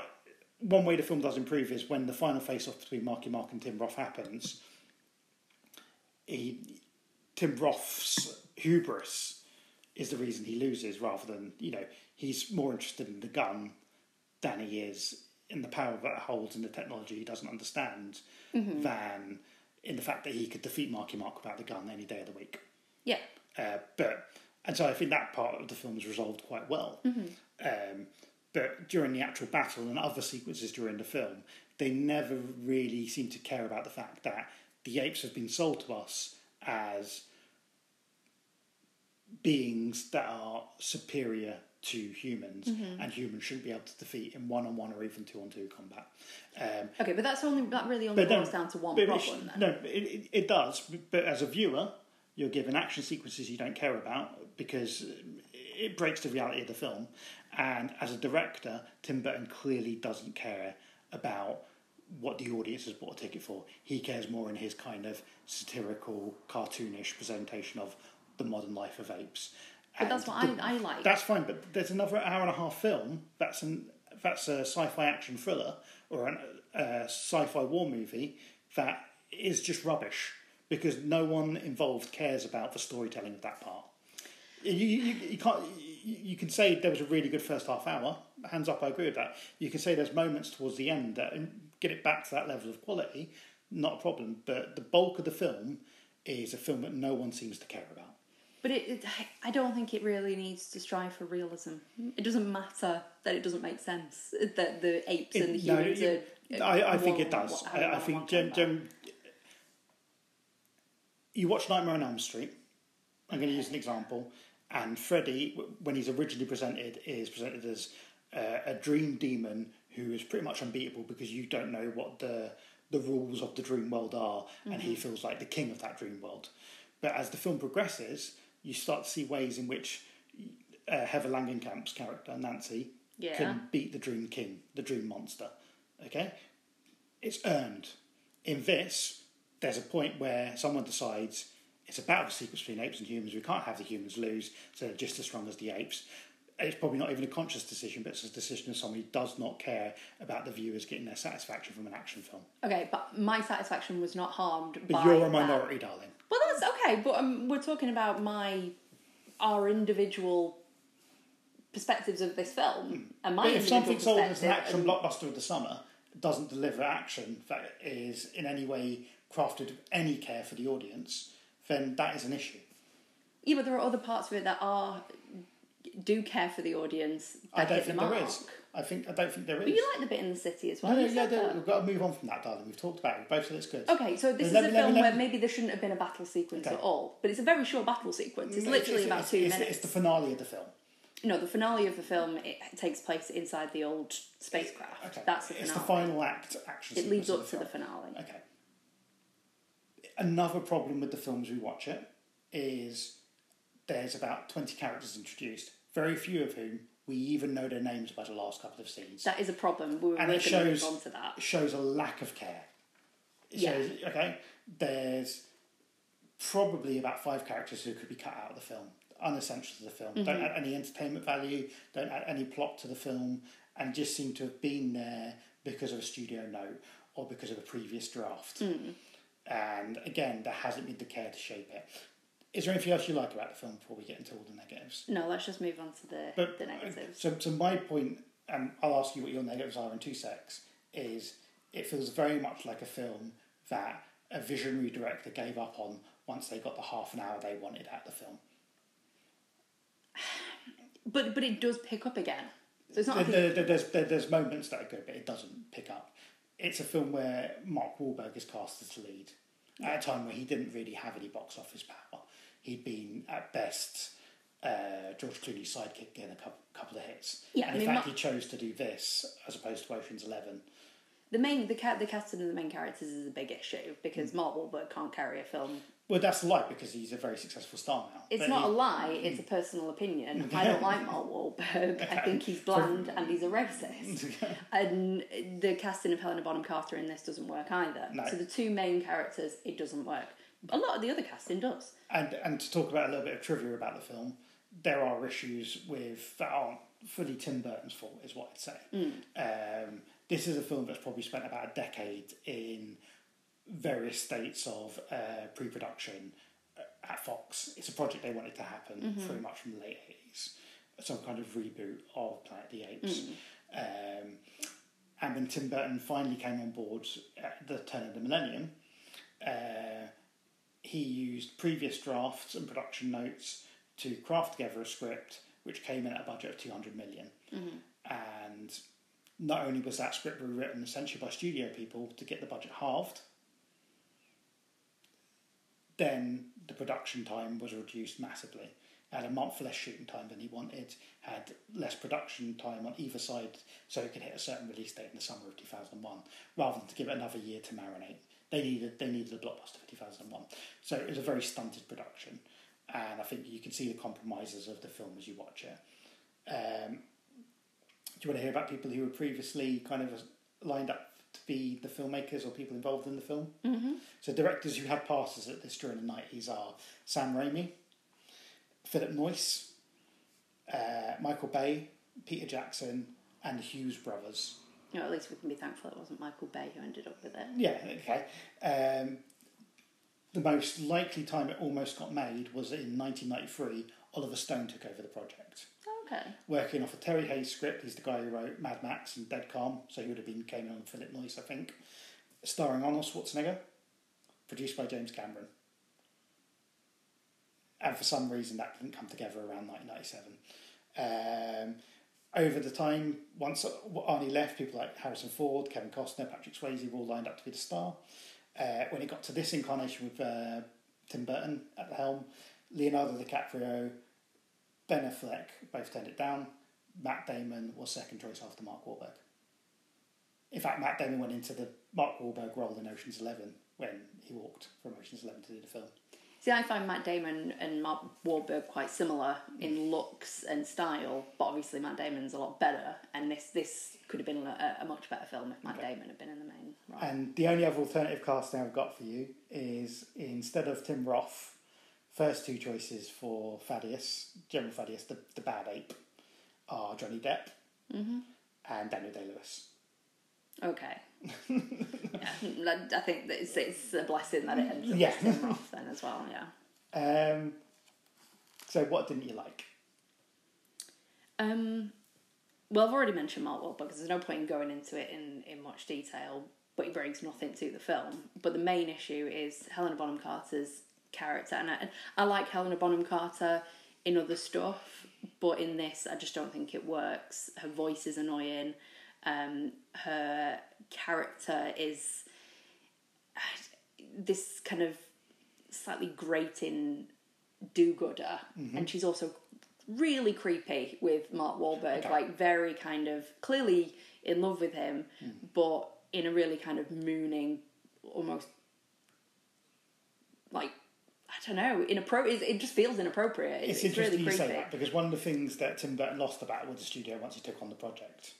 one way the film does improve is when the final face-off between Marky Mark and Tim Roth happens. He, Tim Roth's hubris is the reason he loses, rather than you know he's more interested in the gun than he is in the power that it holds and the technology he doesn't understand, than in the fact that he could defeat Marky Mark without the gun any day of the week. Yeah. Uh, but and so I think that part of the film is resolved quite well. Um, but during the actual battle and other sequences during the film, they never really seem to care about the fact that the apes have been sold to us as beings that are superior to humans, and humans shouldn't be able to defeat in one-on-one or even two-on-two combat. Um, Okay, but that's only that really only boils down to one problem. then. No, it, it, it does. But as a viewer, you're given action sequences you don't care about because it breaks the reality of the film. And as a director, Tim Burton clearly doesn't care about what the audience has bought a ticket for. He cares more in his kind of satirical, cartoonish presentation of the modern life of apes. But that's what the- I, I like. that's fine, but there's another hour and a half film that's an that's a sci-fi action thriller or a uh, sci-fi war movie that is just rubbish because no one involved cares about the storytelling of that part. You, you, you can't. You, you can say there was a really good first half hour. Hands up, I agree with that. You can say there's moments towards the end that get it back to that level of quality. Not a problem. But the bulk of the film is a film that no one seems to care about. But it, it, I don't think it really needs to strive for realism. It doesn't matter that it doesn't make sense that the apes and the No, humans you- are. I, I think it does. one- I, I think Jim. Jim, you watch Nightmare on Elm Street. I'm going to use an example. And Freddy, when he's originally presented, is presented as uh, a dream demon who is pretty much unbeatable because you don't know what the the rules of the dream world are, and he feels like the king of that dream world. But as the film progresses, you start to see ways in which uh, Heather Langenkamp's character Nancy Yeah. can beat the Dream King, the Dream Monster. Okay, it's earned. In this, there's a point where someone decides it's a battle secrets between apes and humans. We can't have the humans lose, so they're just as strong as the apes. It's probably not even a conscious decision, but it's a decision of someone who does not care about the viewers getting their satisfaction from an action film. Okay, but my satisfaction was not harmed But by you're a that. minority, darling. Well, that's okay, but um, we're talking about my our individual perspectives of this film, and my Hmm. But if individual something sold as an perspective action and- blockbuster of the summer doesn't deliver action that is in any way crafted with any care for the audience, then that is an issue. Yeah, but there are other parts of it that are do care for the audience. I don't hit the think there mark. is. I think I don't think there is. But you like the bit in the city as well. no, no, yeah, no, we've got to move on from that, darling. We've talked about it. Both said it's good. Okay, so this Let is me- a let film let where maybe there shouldn't have been a battle sequence Okay. at all, but it's a very short battle sequence. It's literally about it's, two it's, minutes. It's the finale of the film. No, the finale of the film it takes place inside the old spacecraft. Okay, That's the finale. It's the final act action. It leads up to of the finale. Okay. Another problem with the films we watch it is there's about 20 characters introduced, very few of whom we even know their names by the last couple of scenes. That is a problem. We're, and we're it going to move shows on to that. shows a lack of care. It Yeah. shows, okay, there's probably about five characters who could be cut out of the film, unessential to the film. Mm-hmm. Don't add any entertainment value, don't add any plot to the film, and just seem to have been there because of a studio note or because of a previous draft. Mm. And again, there hasn't been the care to shape it. Is there anything else you like about the film before we get into all the negatives? No, let's just move on to the, But the negatives. So, so my point, and I'll ask you what your negatives are in two secs, is it feels very much like a film that a visionary director gave up on once they got the half an hour they wanted out of the film. But but it does pick up again. So it's not. There, there- there- there's, there's moments that are good, but it doesn't pick up. It's a film where Mark Wahlberg is cast as the lead at a time where he didn't really have any box office power. He'd been at best uh, George Clooney's sidekick getting a couple, couple of hits. Yeah, and I in mean, fact, Ma- he chose to do this as opposed to Ocean's Eleven. the main the the casting of the main characters is a big issue Hmm. because Mark Wahlberg can't carry a film. Well, that's a lie because he's a very successful star now. It's not he- a lie. It's a personal opinion. I don't like Mark Wahlberg. I think he's bland and he's a racist. and the casting of Helena Bonham Carter in this doesn't work either. No. So the two main characters, it doesn't work. A lot of the other casting does. And and to talk about a little bit of trivia about the film, there are issues with that aren't fully Tim Burton's fault, is what I'd say. Um, this is a film that's probably spent about a decade in various states of uh, pre-production uh, at Fox. It's a project they wanted to happen pretty much from the late eighties, some kind of reboot of Planet of the Apes. Um, and when Tim Burton finally came on board at the turn of the millennium, uh, he used previous drafts and production notes to craft together a script which came in at a budget of 200 million. Mm-hmm. And not only was that script rewritten essentially by studio people to get the budget halved, then the production time was reduced massively. Had a month less shooting time than he wanted, had less production time on either side, so it could hit a certain release date in the summer of 2001, rather than to give it another year to marinate. They needed they needed a blockbuster for 2001, so it was a very stunted production, and I think you can see the compromises of the film as you watch it. Um, do you want to hear about people who were previously kind of lined up to be the filmmakers or people involved in the film? Mm-hmm. So directors who had passes at this during the 90s are Sam Raimi, Philip Noyce, uh, Michael Bay, Peter Jackson, and the Hughes brothers. You know, at least we can be thankful it wasn't Michael Bay who ended up with it. Yeah, okay. Um, the most likely time it almost got made was in 1993. Oliver Stone took over the project. Okay. working off a Terry Hayes script. He's the guy who wrote Mad Max and Dead Calm, so he would have been came in on Philip Noyce, I think. Starring Arnold Schwarzenegger, produced by James Cameron. And for some reason, that didn't come together around 1997. Um, over the time, once Arnie left, people like Harrison Ford, Kevin Costner, Patrick Swayze were all lined up to be the star. Uh, when it got to this incarnation with uh, Tim Burton at the helm, Leonardo DiCaprio, Ben Affleck both turned it down. Matt Damon was second choice after Mark Wahlberg. In fact, Matt Damon went into the Mark Wahlberg role in Ocean's Eleven when he walked from Ocean's Eleven to do the film. See, I find Matt Damon and Mark Wahlberg quite similar in looks and style, but obviously Matt Damon's a lot better, and this this could have been a, a much better film if Matt Damon had been in the main role. And the only other alternative casting I've got for you is instead of Tim Roth, first two choices for Thaddeus, General Thaddeus, the, the bad ape, are Johnny Depp mm-hmm. and Daniel Day Lewis. Okay. yeah, I think that it's, it's a blessing that it ends up Yeah. with Tim Roth then as well. Yeah. Um, so, what didn't you like? Um, well, I've already mentioned Mark Wahlberg because there's no point in going into it in, in much detail, but he brings nothing to the film. But the main issue is Helena Bonham Carter's character, and I, and I like Helena Bonham Carter in other stuff, but in this, I just don't think it works. Her voice is annoying. Um, her character is uh, this kind of slightly grating do-gooder, mm-hmm. and she's also really creepy with Mark Wahlberg, Okay. like very kind of clearly in love with him, mm. but in a really kind of mooning, almost like I don't know, In a inappropriate. It just feels inappropriate. It's, It's, interesting really you say that because one of the things that Tim Burton lost about with the studio once he took on the project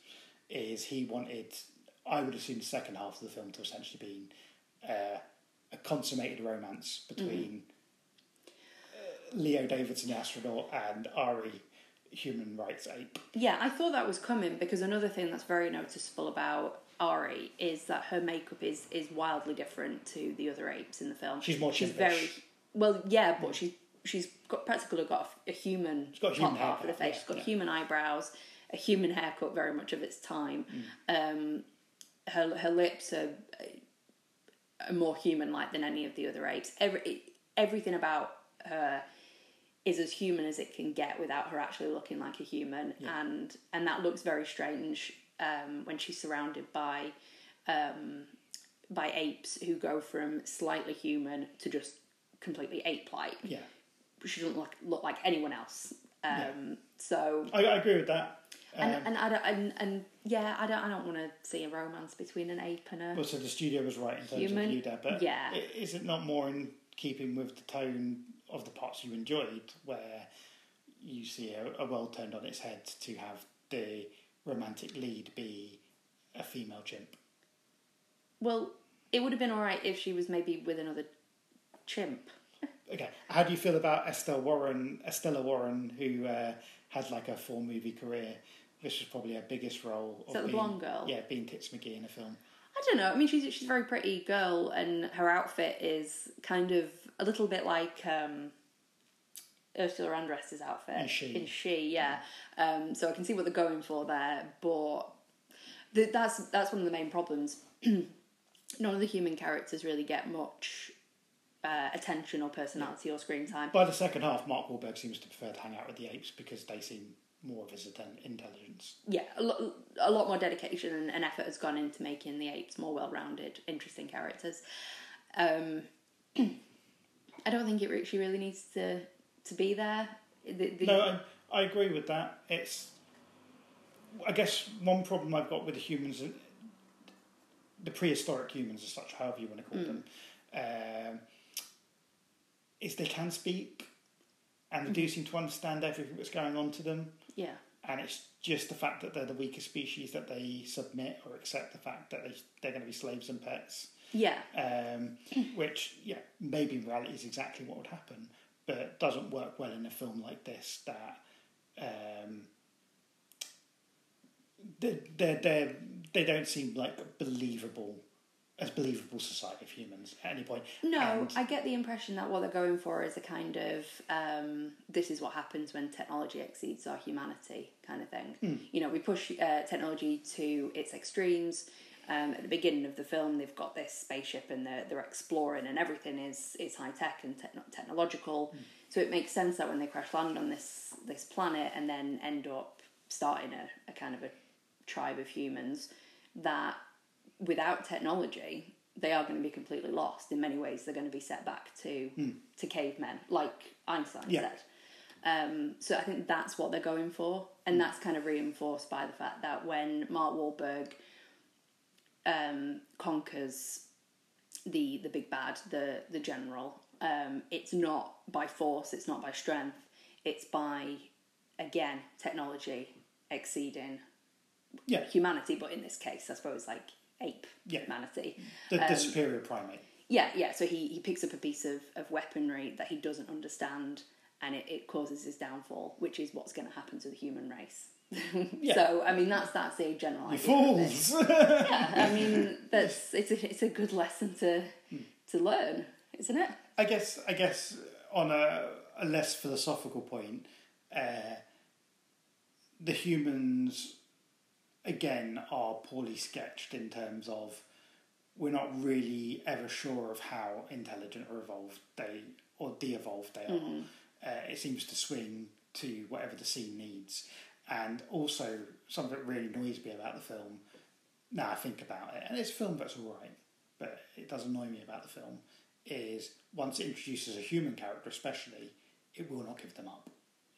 is he wanted, I would assume, the second half of the film to essentially be uh, a consummated romance between uh, Leo Davidson, the astronaut, and Ari, human rights ape. Yeah, I thought that was coming because another thing that's very noticeable about Ari is that her makeup is is wildly different to the other apes in the film. She's more she's chimpish. very well, yeah, but she's she's got practically got a, a human got a top human part for the face. yeah, she's got yeah. human eyebrows, a human haircut, very much of its time. Mm. Um, her her lips are, are more human like than any of the other apes. Every everything about her is as human as it can get without her actually looking like a human, and and that looks very strange um, when she's surrounded by um, by apes who go from slightly human to just completely ape-like. Yeah, She doesn't look look like anyone else. Um, So I, I agree with that. And Um, and I don't, and, and yeah, I don't I don't want to see a romance between an ape and a But so the studio was right in terms Human, of you there, but yeah. is it not more in keeping with the tone of the parts you enjoyed, where you see a, a world turned on its head to have the romantic lead be a female chimp? well, it would have been all right if she was maybe with another chimp. Okay, how do you feel about Estelle Warren, Estella Warren, who uh, had like a four movie career? This was probably her biggest role. Is that the being, blonde girl? Yeah, being Tits McGee in a film. I don't know. I mean, she's she's a very pretty girl, and her outfit is kind of a little bit like um, Ursula Andress's outfit In She. In she, yeah. Um, so I can see what they're going for there, but the, that's that's one of the main problems. None of the human characters really get much uh, attention or personality or screen time. By the second half, Mark Wahlberg seems to prefer to hang out with the apes because they seem more of his intelligence. yeah, a lot, a lot more dedication and, effort has gone into making the apes more well-rounded, interesting characters. Um, I don't think it she really needs to to be there. The, the, No, I, I agree with that. It's, I guess, one problem I've got with the humans, the prehistoric humans, as such, however you want to call them, um, is they can speak, and they do seem to understand everything that's going on to them. Yeah, And it's just the fact that they're the weaker species that they submit or accept the fact that they, they're going to be slaves and pets. yeah, um, which yeah maybe in reality is exactly what would happen, but doesn't work well in a film like this. That um, they they they they don't seem like believable as believable society of humans at any point. No, And- I get the impression that what they're going for is a kind of um, this is what happens when technology exceeds our humanity kind of thing. Hmm. You know, we push uh, technology to its extremes. Um, at the beginning of the film, they've got this spaceship and they're, they're exploring, and everything is is high tech and techno- technological. Hmm. So it makes sense that when they crash land on this this planet and then end up starting a, a kind of a tribe of humans, that without technology, they are going to be completely lost. In many ways, they're going to be set back to to cavemen, like Einstein Hmm. Yeah. said. Um, so I think that's what they're going for, and that's kind of reinforced by the fact that when Mark Wahlberg um, conquers the the big bad, the the general, um, it's not by force, it's not by strength, it's by again technology exceeding yeah, humanity, but in this case, I suppose like ape Yeah. humanity. the, the Um, superior primate. Yeah, yeah. So he, he picks up a piece of, of weaponry that he doesn't understand, and it, it causes his downfall, which is what's going to happen to the human race. Yeah. So I mean, that's that's a general You fools! Yeah, I mean, that's it's a it's a good lesson to Hmm. to learn, isn't it? I guess I guess on a, a less philosophical point, uh, the humans again are poorly sketched in terms of we're not really ever sure of how intelligent or evolved they or de-evolved they are. uh, it seems to swing to whatever the scene needs. And also, something that really annoys me about the film, now I think about it, and it's a film that's alright, but it does annoy me about the film, is once it introduces a human character, especially, it will not give them up.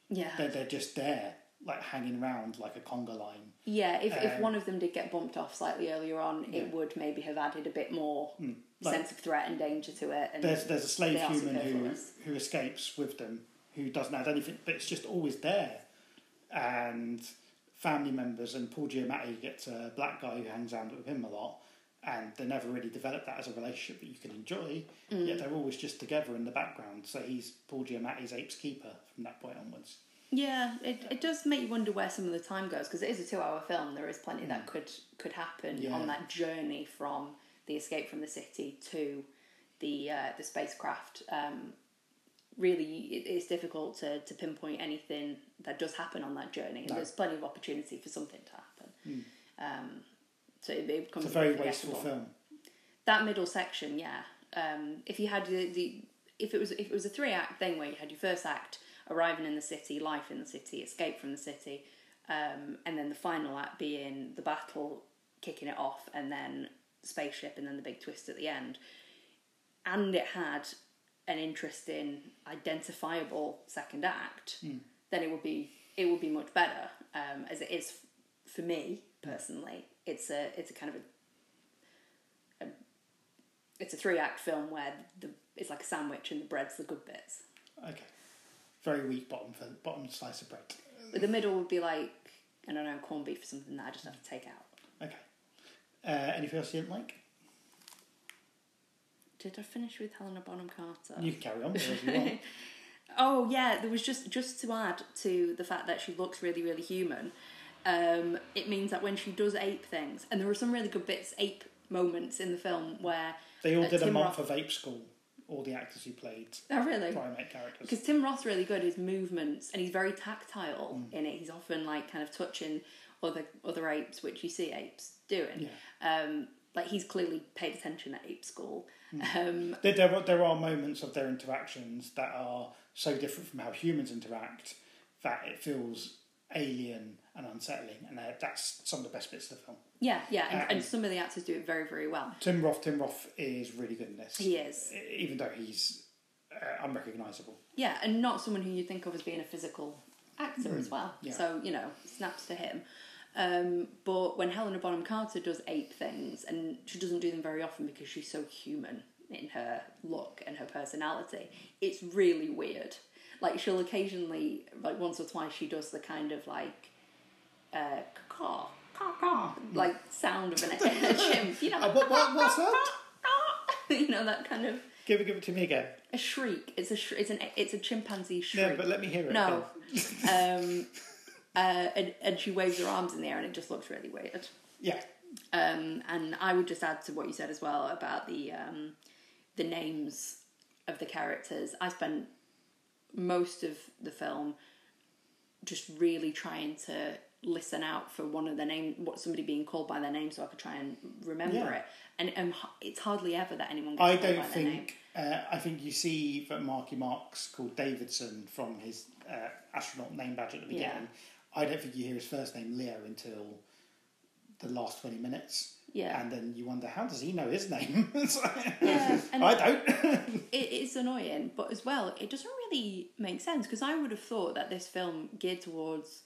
Yeah. They're, they're just there, like hanging around like a conga line. Yeah, if, if Um, one of them did get bumped off slightly earlier on, Yeah. it would maybe have added a bit more Like- sense of threat and danger to it. And There's there's a slave human who who escapes with them, who doesn't add anything, but it's just always there. And family members and Paul Giamatti gets a black guy who hangs around with him a lot, and they never really develop that as a relationship that you can enjoy. Mm. Yet they're always just together in the background. So he's Paul Giamatti's ape's keeper from that point onwards. Yeah, it, it does make you wonder where some of the time goes because it is a two-hour film. There is plenty that could could happen Mm. Yeah. on that journey from the escape from the city to the uh, the spacecraft. Um, really, it, it's difficult to, to pinpoint anything that does happen on that journey. No. There's plenty of opportunity for something to happen. Um, so it, it becomes It's a very wasteful film. That middle section, yeah. Um, if you had the, the if it was if it was a three act thing where you had your first act arriving in the city, life in the city, escape from the city, um, and then the final act being the battle, kicking it off, and then spaceship, and then the big twist at the end, and it had an interesting, identifiable second act, then it would be it would be much better. Um, as it is for me personally, it's a it's a kind of a it's a three act film where the it's like a sandwich and the bread's the good bits. Okay. Very weak bottom for bottom slice of bread. But the middle would be like I don't know corned beef or something that I just have to take out. Okay. Uh, anything else you didn't like? Did I finish with Helena Bonham Carter? You can carry on you want. Oh yeah, there was just just to add to the fact that she looks really really human. Um, it means that when she does ape things, and there are some really good bits ape moments in the film where They all did a Tim month Roth- of ape school. All the actors who played Oh really? primate characters. Because Tim Roth's really good, his movements, and he's very tactile Mm. in it. He's often like kind of touching other other apes, which you see apes doing. Yeah. Um, like he's clearly paid attention at ape school. Mm. Um, There, there, are, there are moments of their interactions that are so different from how humans interact that it feels alien and unsettling, and uh, that's some of the best bits of the film. yeah, yeah, and, Um, and some of the actors do it very, very well. Tim Roth, Tim Roth is really good in this. He is, even though he's uh, unrecognisable. yeah, and not someone who you think of as being a physical actor as well. Mm. yeah. So you know, snaps to him. Um, but when Helena Bonham Carter does ape things, and she doesn't do them very often because she's so human in her look and her personality, it's really weird. Like she'll occasionally, like once or twice, she does the kind of like, uh, caw, caw, caw, like sound of an, a chimp. You know, Uh, what, what, what's that? you know that kind of Give it, give it to me again. a shriek. It's a sh- it's an it's a chimpanzee shriek. Yeah, but let me hear it. No. um, uh, and, and she waves her arms in the air and it just looks really weird. Yeah. Um, and I would just add to what you said as well about the um, the names of the characters. I spent most of the film just really trying to listen out for one of the name, what somebody being called by their name, so I could try and remember Yeah. it. And, and it's hardly ever that anyone gets I don't by their name. think. Uh, I think you see that Marky Mark's called Davidson from his uh, astronaut name badge at the Yeah. beginning. I don't think you hear his first name Leo until the last twenty minutes. Yeah. And then you wonder how does he know his name? Like, Yeah, I don't. it is annoying, but as well, it doesn't really make sense because I would have thought that this film geared towards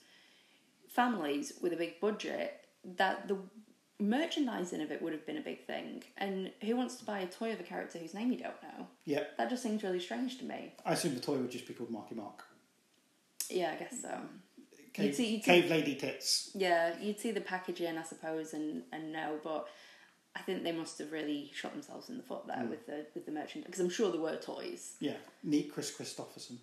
families with a big budget, that the merchandising of it would have been a big thing. And who wants to buy a toy of a character whose name you don't know? yeah. That just seems really strange to me. I assume the toy would just be called Marky Mark. Yeah, I guess so. Cave, see- you'd see- Lady Tits. Yeah, you'd see the packaging, I suppose, and, and no, but I think they must have really shot themselves in the foot there hmm. with the with the merchandise because I'm sure there were toys. Yeah. Neat Kris Kristofferson.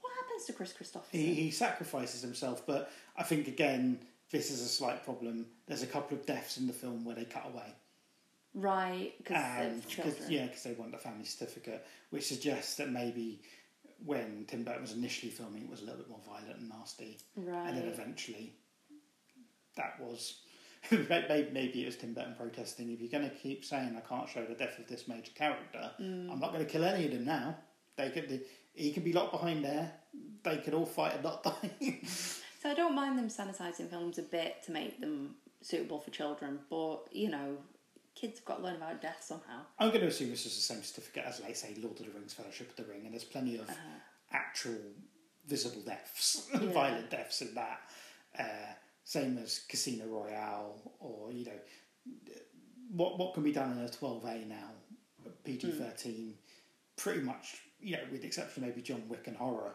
What happens to Kris Kristofferson? He, he sacrifices himself, but I think again this is a slight problem. There's a couple of deaths in the film where they cut away. Right, because cause, um, yeah, because they want the family certificate, which suggests that maybe when Tim Burton was initially filming, it was a little bit more violent and nasty, Right. and then eventually that was. maybe maybe it was Tim Burton protesting. If you're going to keep saying I can't show the death of this major character, Mm. I'm not going to kill any of them now. They could he could be locked behind there. They could all fight and not die. So I don't mind them sanitising films a bit to make them suitable for children, but you know, kids have got to learn about death somehow. I'm going to assume this is the same certificate as, like, say, Lord of the Rings, Fellowship of the Ring, and there's plenty of uh-huh. actual visible deaths, Yeah. violent deaths in that. Uh, same as Casino Royale, or you know, what what can be done in a 12A now, PG 13, hmm. pretty much, you know, with the exception of maybe John Wick and horror,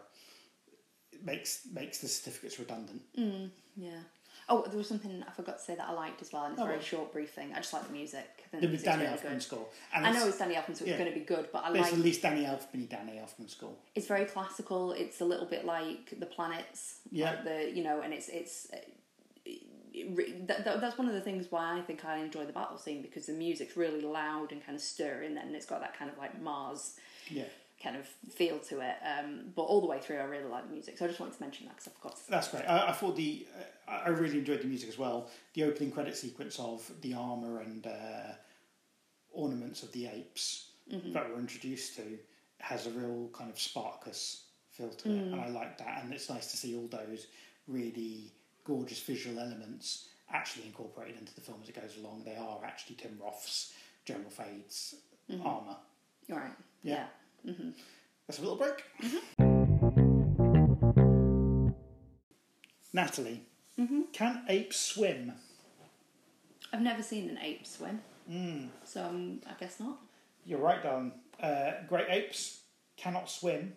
makes makes the certificates redundant. Mm, yeah. Oh, there was something I forgot to say that I liked as well, and it's a Oh, very what? short brief thing. I just like the music. I think the was music's Danny really Elfman good. score, and I it's, know it's Danny Elfman, so it's yeah. going to be good, but I but it's like at least Danny Elfman, Danny Elfman score. it's very classical. It's a little bit like the planets. Yeah. Like the you know, and it's it's. uh, it that, that, that's one of the things why I think I enjoy the battle scene because the music's really loud and kind of stirring, and it's got that kind of like Mars Yeah. Kind of feel to it. Um, but all the way through, I really like the music, so I just wanted to mention that because I forgot. To That's great. I, I thought the uh, I really enjoyed the music as well. The opening credit sequence of the armor and uh, ornaments of the apes that we're introduced to has a real kind of Spartacus feel to it, and I like that. And it's nice to see all those really gorgeous visual elements actually incorporated into the film as it goes along. They are actually Tim Roth's General Thade's armor. All right. Yeah. yeah. Mm-hmm. That's a little break. Mm-hmm. Natalie, mm-hmm. can apes swim? I've never seen an ape swim, mm. so um, I guess not. You're right, darling. Uh, great apes cannot swim.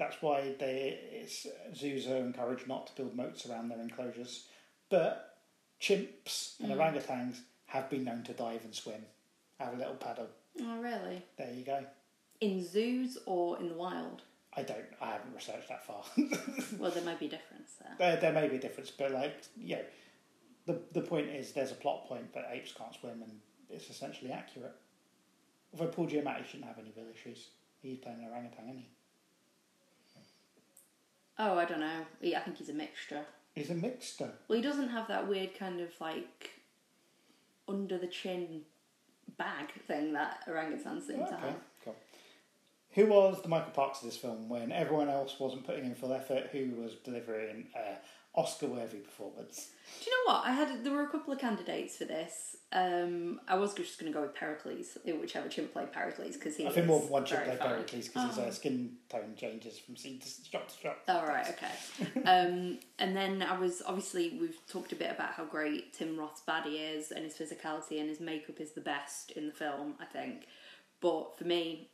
That's why they it's, zoos are encouraged not to build moats around their enclosures. But chimps and mm. orangutans have been known to dive and swim. Have a little paddle. Oh, really? There you go. In zoos or in the wild? I don't. I haven't researched that far. Well, there might be a difference there. there, there may be a difference, but like, you know, the the point is there's a plot point, that apes can't swim, and it's essentially accurate. Although Paul Giamatti shouldn't have any real issues. He's playing an orangutan, isn't he? Oh, I don't know. Yeah, I think he's a mixture. He's a mixture. Well, he doesn't have that weird kind of like under the chin bag thing that orangutans seem to Okay, have. Who was the Michael Parks of this film when everyone else wasn't putting in full effort? Who was delivering an Oscar-worthy performance? Do you know what? I had there were a couple of candidates for this. Um, I was just going to go with Pericles, whichever chimp played Pericles, because he I think more than one very played funny. Pericles because his uh, skin tone changes from scene to shot to shot. Oh right, okay. um, and then I was obviously we've talked a bit about how great Tim Roth's body is and his physicality and his makeup is the best in the film, I think. But for me,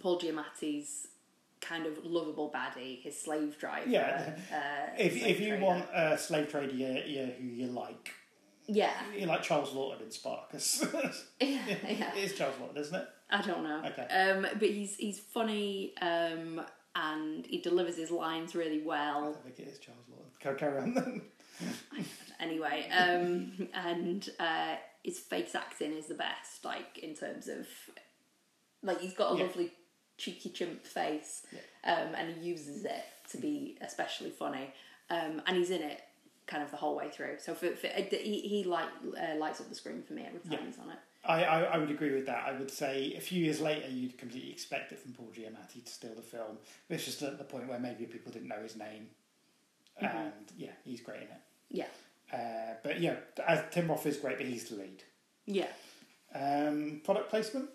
Paul Giamatti's kind of lovable baddie, his slave driver. Yeah. uh, If, slave if you trader. want a slave trader you, you, who you like, yeah, you like Charles Laughton in Spartacus. yeah, yeah. it is Charles Laughton, isn't it? I don't know. Okay. Um, but he's he's funny, um, and he delivers his lines really well. I think it is Charles Laughton. Carry on then. anyway um and uh his face acting is the best like in terms of like he's got a Yeah. lovely cheeky chimp face um and he uses it to be especially funny um and he's in it kind of the whole way through so for, for he, he light, uh, lights up the screen for me every time Yeah. he's on it I, I, I would agree with that. I would say a few years later, you'd completely expect it from Paul Giamatti to steal the film. It's just at the point where maybe people didn't know his name. And yeah, he's great in it. yeah Uh, but yeah, as Tim Roth is great, but he's the lead. yeah Um, product placement?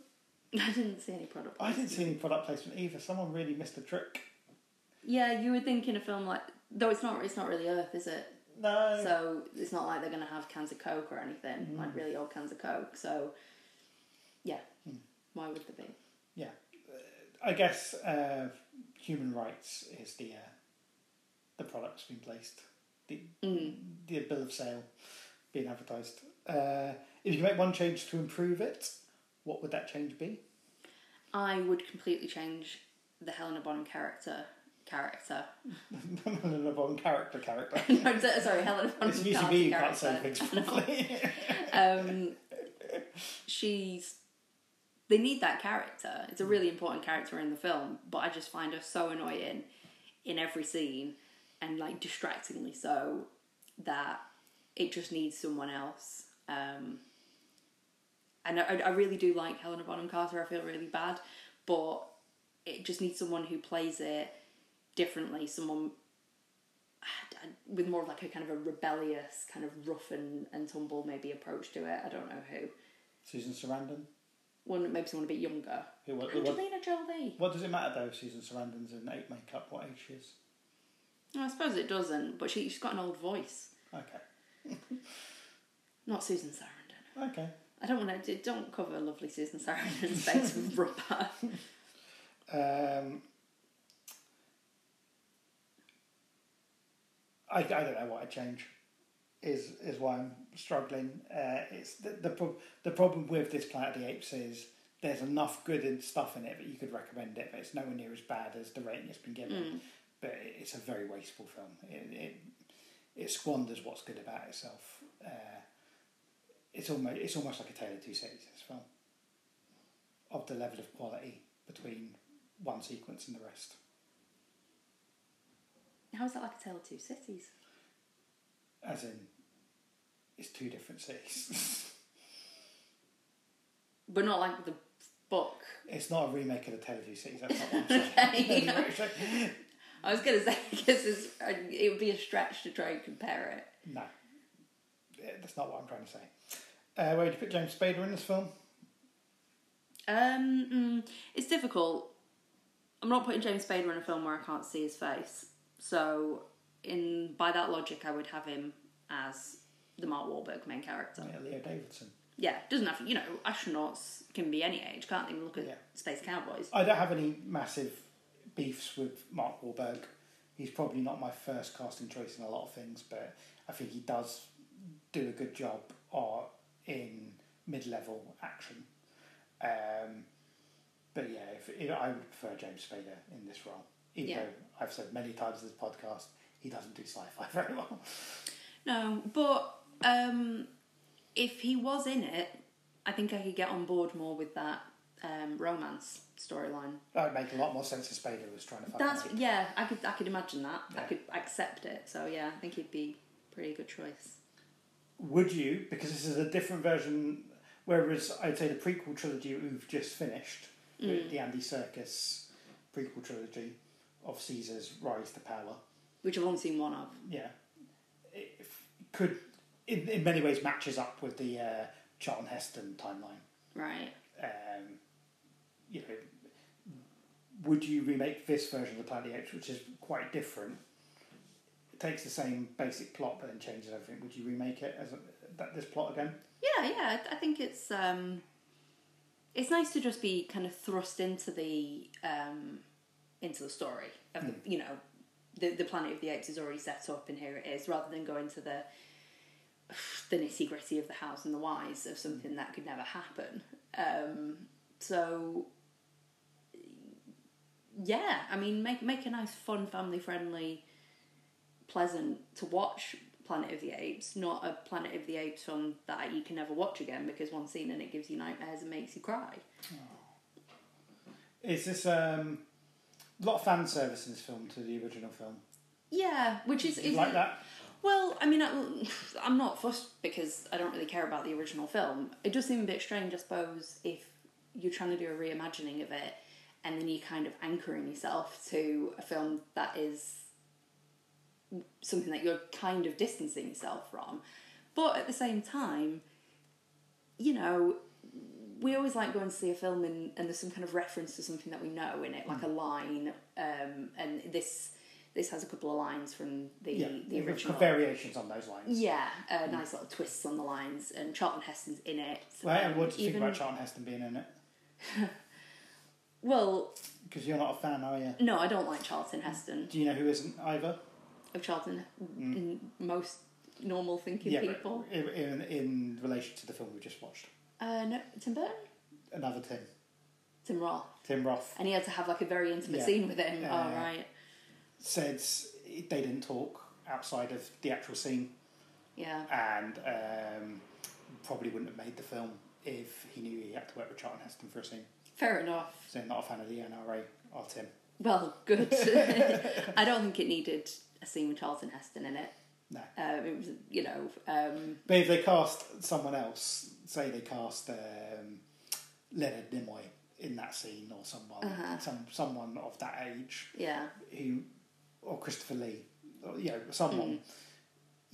I didn't see any product I didn't see any product placement either. Someone really missed the trick. yeah you would think in a film like though it's not it's not really Earth is it No. So it's not like they're going to have cans of Coke or anything, like really old cans of Coke. So, yeah, why would there be? yeah, uh, I guess uh, human rights is the uh, the product's been placed, the the bill of sale being advertised. Uh, if you could make one change to improve it, what would that change be? I would completely change the Helena Bonham character. Character. Helena Bonham character character. No, sorry, Helena Bonham It's usually me who can't say things properly. Um, she's. They need that character. It's a really important character in the film, but I just find her so annoying in every scene, and like distractingly so, that it just needs someone else. Um, and I, I really do like Helena Bonham Carter. I feel really bad, but it just needs someone who plays it differently. Someone with more of like a kind of a rebellious, kind of rough and, and tumble maybe approach to it. I don't know who. Susan Sarandon. One maybe someone a bit younger. Who, what, what, Angelina Jolie. what does it matter though? if Susan Sarandon's in eight makeup. What age she is? I suppose it doesn't, but she, she's got an old voice. Okay. Not Susan Sarandon. Okay. I don't want to. Don't cover lovely Susan Sarandon's face with rubber. Um, I, I don't know what I'd change. Is is why I'm struggling. Uh, it's the the, pro- the problem with this Planet of the Apes is there's enough good and stuff in it that you could recommend it, but it's nowhere near as bad as the rating it's been given. But it- it's a very wasteful film. It it, it squanders what's good about itself. Uh, it's almost it's almost like a tale of two cities. This film of the level of quality between one sequence and the rest. How is that like a tale of two cities? As in, it's two different cities. But not like the book. it's not a remake of the Tale of Two Cities. That's not what I'm saying. I was going to say because it's, uh, it would be a stretch to try and compare it. no, that's not what I'm trying to say. Uh, where would you put James Spader in this film? Um, mm, it's difficult. I'm not putting James Spader in a film where I can't see his face. So, in by that logic, I would have him as the Mark Wahlberg main character. Yeah, Leo Davidson. Yeah, doesn't have to, you know astronauts can be any age. Can't even look at Yeah. Space Cowboys. I don't have any massive beefs with Mark Wahlberg. He's probably not my first casting choice in a lot of things, but I think he does do a good job or in mid-level action. Um, but yeah, if, if I would prefer James Spader in this role, even Yeah. though I've said many times in this podcast he doesn't do sci-fi very well. No, but um, if he was in it, I think I could get on board more with that um, romance storyline. That would make a lot more sense if Spader was trying to find. That's yeah, I could I could imagine that. I could accept it. So yeah, I think he'd be a pretty good choice. Would you, because this is a different version, whereas I'd say the prequel trilogy we've just finished, Mm. the Andy Serkis prequel trilogy of Caesar's Rise to Power, Which I've only seen one of. yeah, it could in, in many ways matches up with the uh, Charlton Heston timeline. Right. Um, you know, would you remake this version of the Planet Apes, which is quite different? Takes the same basic plot but then changes everything. Would you remake it as a, that this plot again? Yeah, yeah. I- think it's um, it's nice to just be kind of thrust into the um, into the story of the you know the the Planet of the Apes is already set up and here it is, rather than going to the the nitty gritty of the hows and the whys of something that could never happen. Um, so yeah, I mean, make make a nice, fun, family friendly, pleasant to watch Planet of the Apes, not a Planet of the Apes film that you can never watch again because one scene in it gives you nightmares and makes you cry. Is this um, a lot of fan service in this film to the original film? Yeah, which is, is like that? Well, I mean, I, I'm not fussed because I don't really care about the original film. It does seem a bit strange, I suppose, if you're trying to do a reimagining of it and then you're kind of anchoring yourself to a film that is something that you're kind of distancing yourself from. But at the same time, you know, we always like going to see a film and, and there's some kind of reference to something that we know in it, like a line. Um, and this this has a couple of lines from the Yeah, the original. variations on those lines. Yeah, uh, nice little twists on the lines, and Charlton Heston's in it. Well, um, what do you even- think about Charlton Heston being in it? Well, Because you're not a fan, are you? no, I don't like Charlton Heston. Do you know who isn't either? Of Charlton, n- most normal thinking yeah, people. in, in, in relation to the film we just watched. Uh, no, Tim Burton, Another Tim. Tim Roth, Tim Roth and he had to have like a very intimate Yeah. scene with him. Uh, oh right, said they didn't talk outside of the actual scene yeah, and um, probably wouldn't have made the film if he knew he had to work with Charlton Heston for a scene. fair enough. So not a fan of the NRA or Tim. Well, good. I don't think it needed a scene with Charlton Heston in it. No. Um, it was, you know, um, But if they cast someone else, say they cast um, Leonard Nimoy in that scene or someone, Uh-huh. some someone of that age Yeah. who, or Christopher Lee, or, you know, someone. Mm.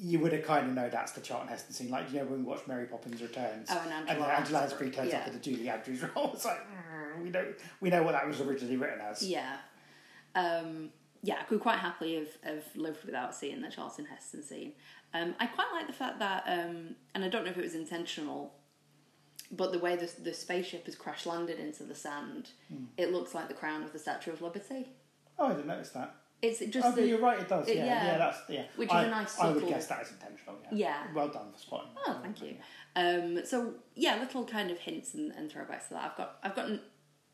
You would have kind of know that's the Charlton Heston scene, like you know when we watched Mary Poppins Returns, Oh, and and Angela. then Angela Lansbury turns yeah. up with the Julie Andrews role. It's like mm, we know we know what that was originally written as. Yeah. Um, yeah, I could quite happily have, have lived without seeing the Charlton Heston scene. Um, I quite like the fact that, um, and I don't know if it was intentional, but the way the, the spaceship has crash landed into the sand, Hmm. it looks like the crown of the Statue of Liberty. Oh, I didn't notice that. It's just oh, the, you're right. It does. it- Yeah, yeah. yeah, that's yeah. Which is I, a nice I would guess that is intentional. Yeah. Yeah. Well done for spotting. Oh, thank you. Um, so yeah, little kind of hints and, and throwbacks to that. I've got I've got n-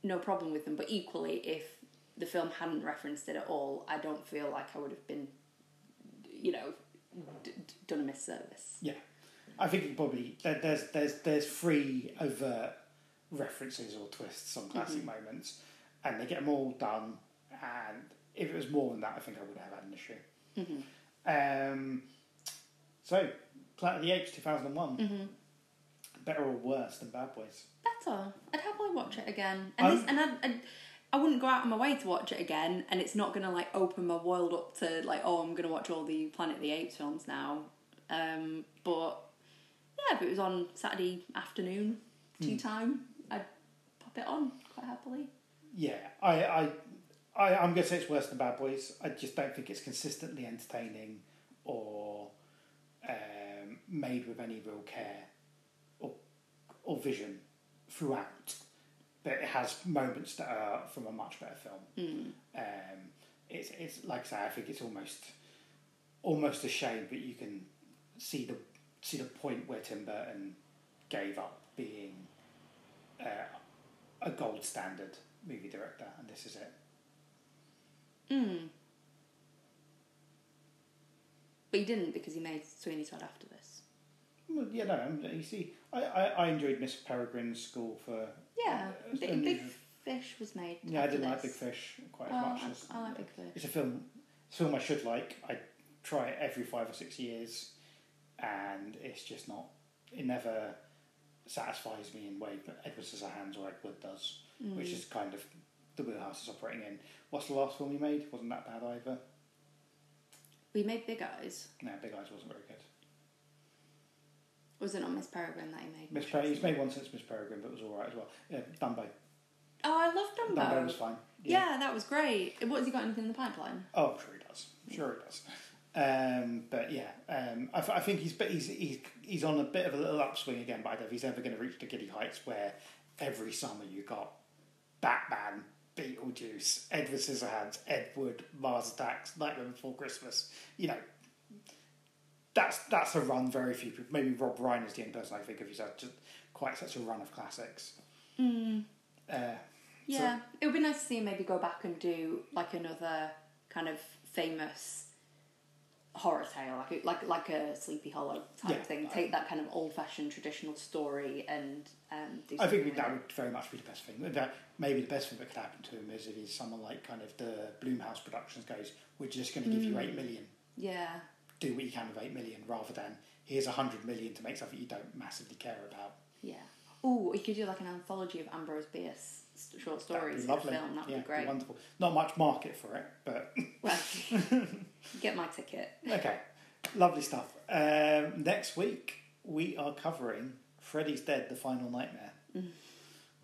no problem with them, but equally, if the film hadn't referenced it at all, I don't feel like I would have been, you know, d- d- done a misservice. Yeah, I think probably there, there's there's there's three overt references or twists on classic Mm-hmm. moments, and they get them all done. And if it was more than that, I think I would have had an issue. Mm-hmm. Um, so, Planet of the Apes, two thousand and one. Mm-hmm. Better or worse than Bad Boys? Better. I'd happily watch it again, and Um, this, and I'd, I'd, I wouldn't go out of my way to watch it again, and it's not gonna like open my world up to like oh I'm gonna watch all the Planet of the Apes films now. Um, but yeah, if it was on Saturday afternoon tea time, I'd pop it on quite happily. Yeah, I, I, I, I'm going to say it's worse than Bad Boys. I just don't think it's consistently entertaining or um, made with any real care or, or vision throughout. But it has moments that are from a much better film. Um, it's, it's like I say, I think it's almost, almost a shame that you can see the see the point where Tim Burton gave up being uh, a gold standard movie director, and this is it. Mm. But he didn't because he made Sweeney Todd after this. Well, yeah, no, you see, I, I, I enjoyed Miss Peregrine's School for. Yeah, it's Big. Big Fish was made. Yeah, I didn't like Big. Fish quite Oh, as much I, as. I like Big Fish. It's a film. It's a film I should like. I try it every five or six years, and it's just not. It never satisfies me in way that Edward Scissorhands or Ed Wood does, which Mm. is kind of the wheelhouse it's operating in. What's the last film he made? Wasn't that bad either? We made Big Eyes. No, Big Eyes wasn't very good. Was it not Miss Peregrine that he made? Miss Peregrine, he's made one since Miss Peregrine, but it was all right as well. Yeah, Dumbo. Oh, I love Dumbo. Dumbo was fine. yeah. that was great. What has he got anything in the pipeline? Oh, I'm sure he does. I'm sure he does. Um, but yeah, um, I, I think he's, he's he's he's on a bit of a little upswing again. But I don't know if he's ever going to reach the giddy heights where every summer you got Batman, Beetlejuice, Edward Scissorhands, Ed Wood, Mars Attacks, Nightmare Before Christmas. You know, that's that's a run very few people. Maybe Rob Reiner is the only person I think of who's had just quite such a run of classics. Mm, Uh, yeah, it would be nice to see him maybe go back and do like another kind of famous horror tale, like a, like like a Sleepy Hollow type Yeah. thing. Take that kind of old fashioned traditional story and um, do. I think that would very much be the best thing. In fact, maybe the best thing that could happen to him is if he's someone like kind of the Blumhouse Productions goes, we're just going to give you eight million. Yeah, Do what you can with eight million, rather than here's a hundred million to make something you don't massively care about. yeah. Oh, you could do like an anthology of Ambrose Bierce short stories be in a lovely. film. That'd yeah, be great. wonderful. Not much market for it, but Well, get my ticket. okay, lovely stuff. Um, next week we are covering Freddy's Dead: The Final Nightmare. Mm.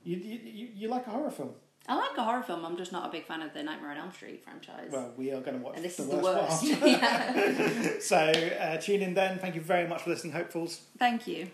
You, you, you, you like a horror film? I like a horror film. I'm just not a big fan of the Nightmare on Elm Street franchise. Well, we are going to watch and this the is the worst worst. So uh, tune in then. Thank you very much for listening, hopefuls. Thank you.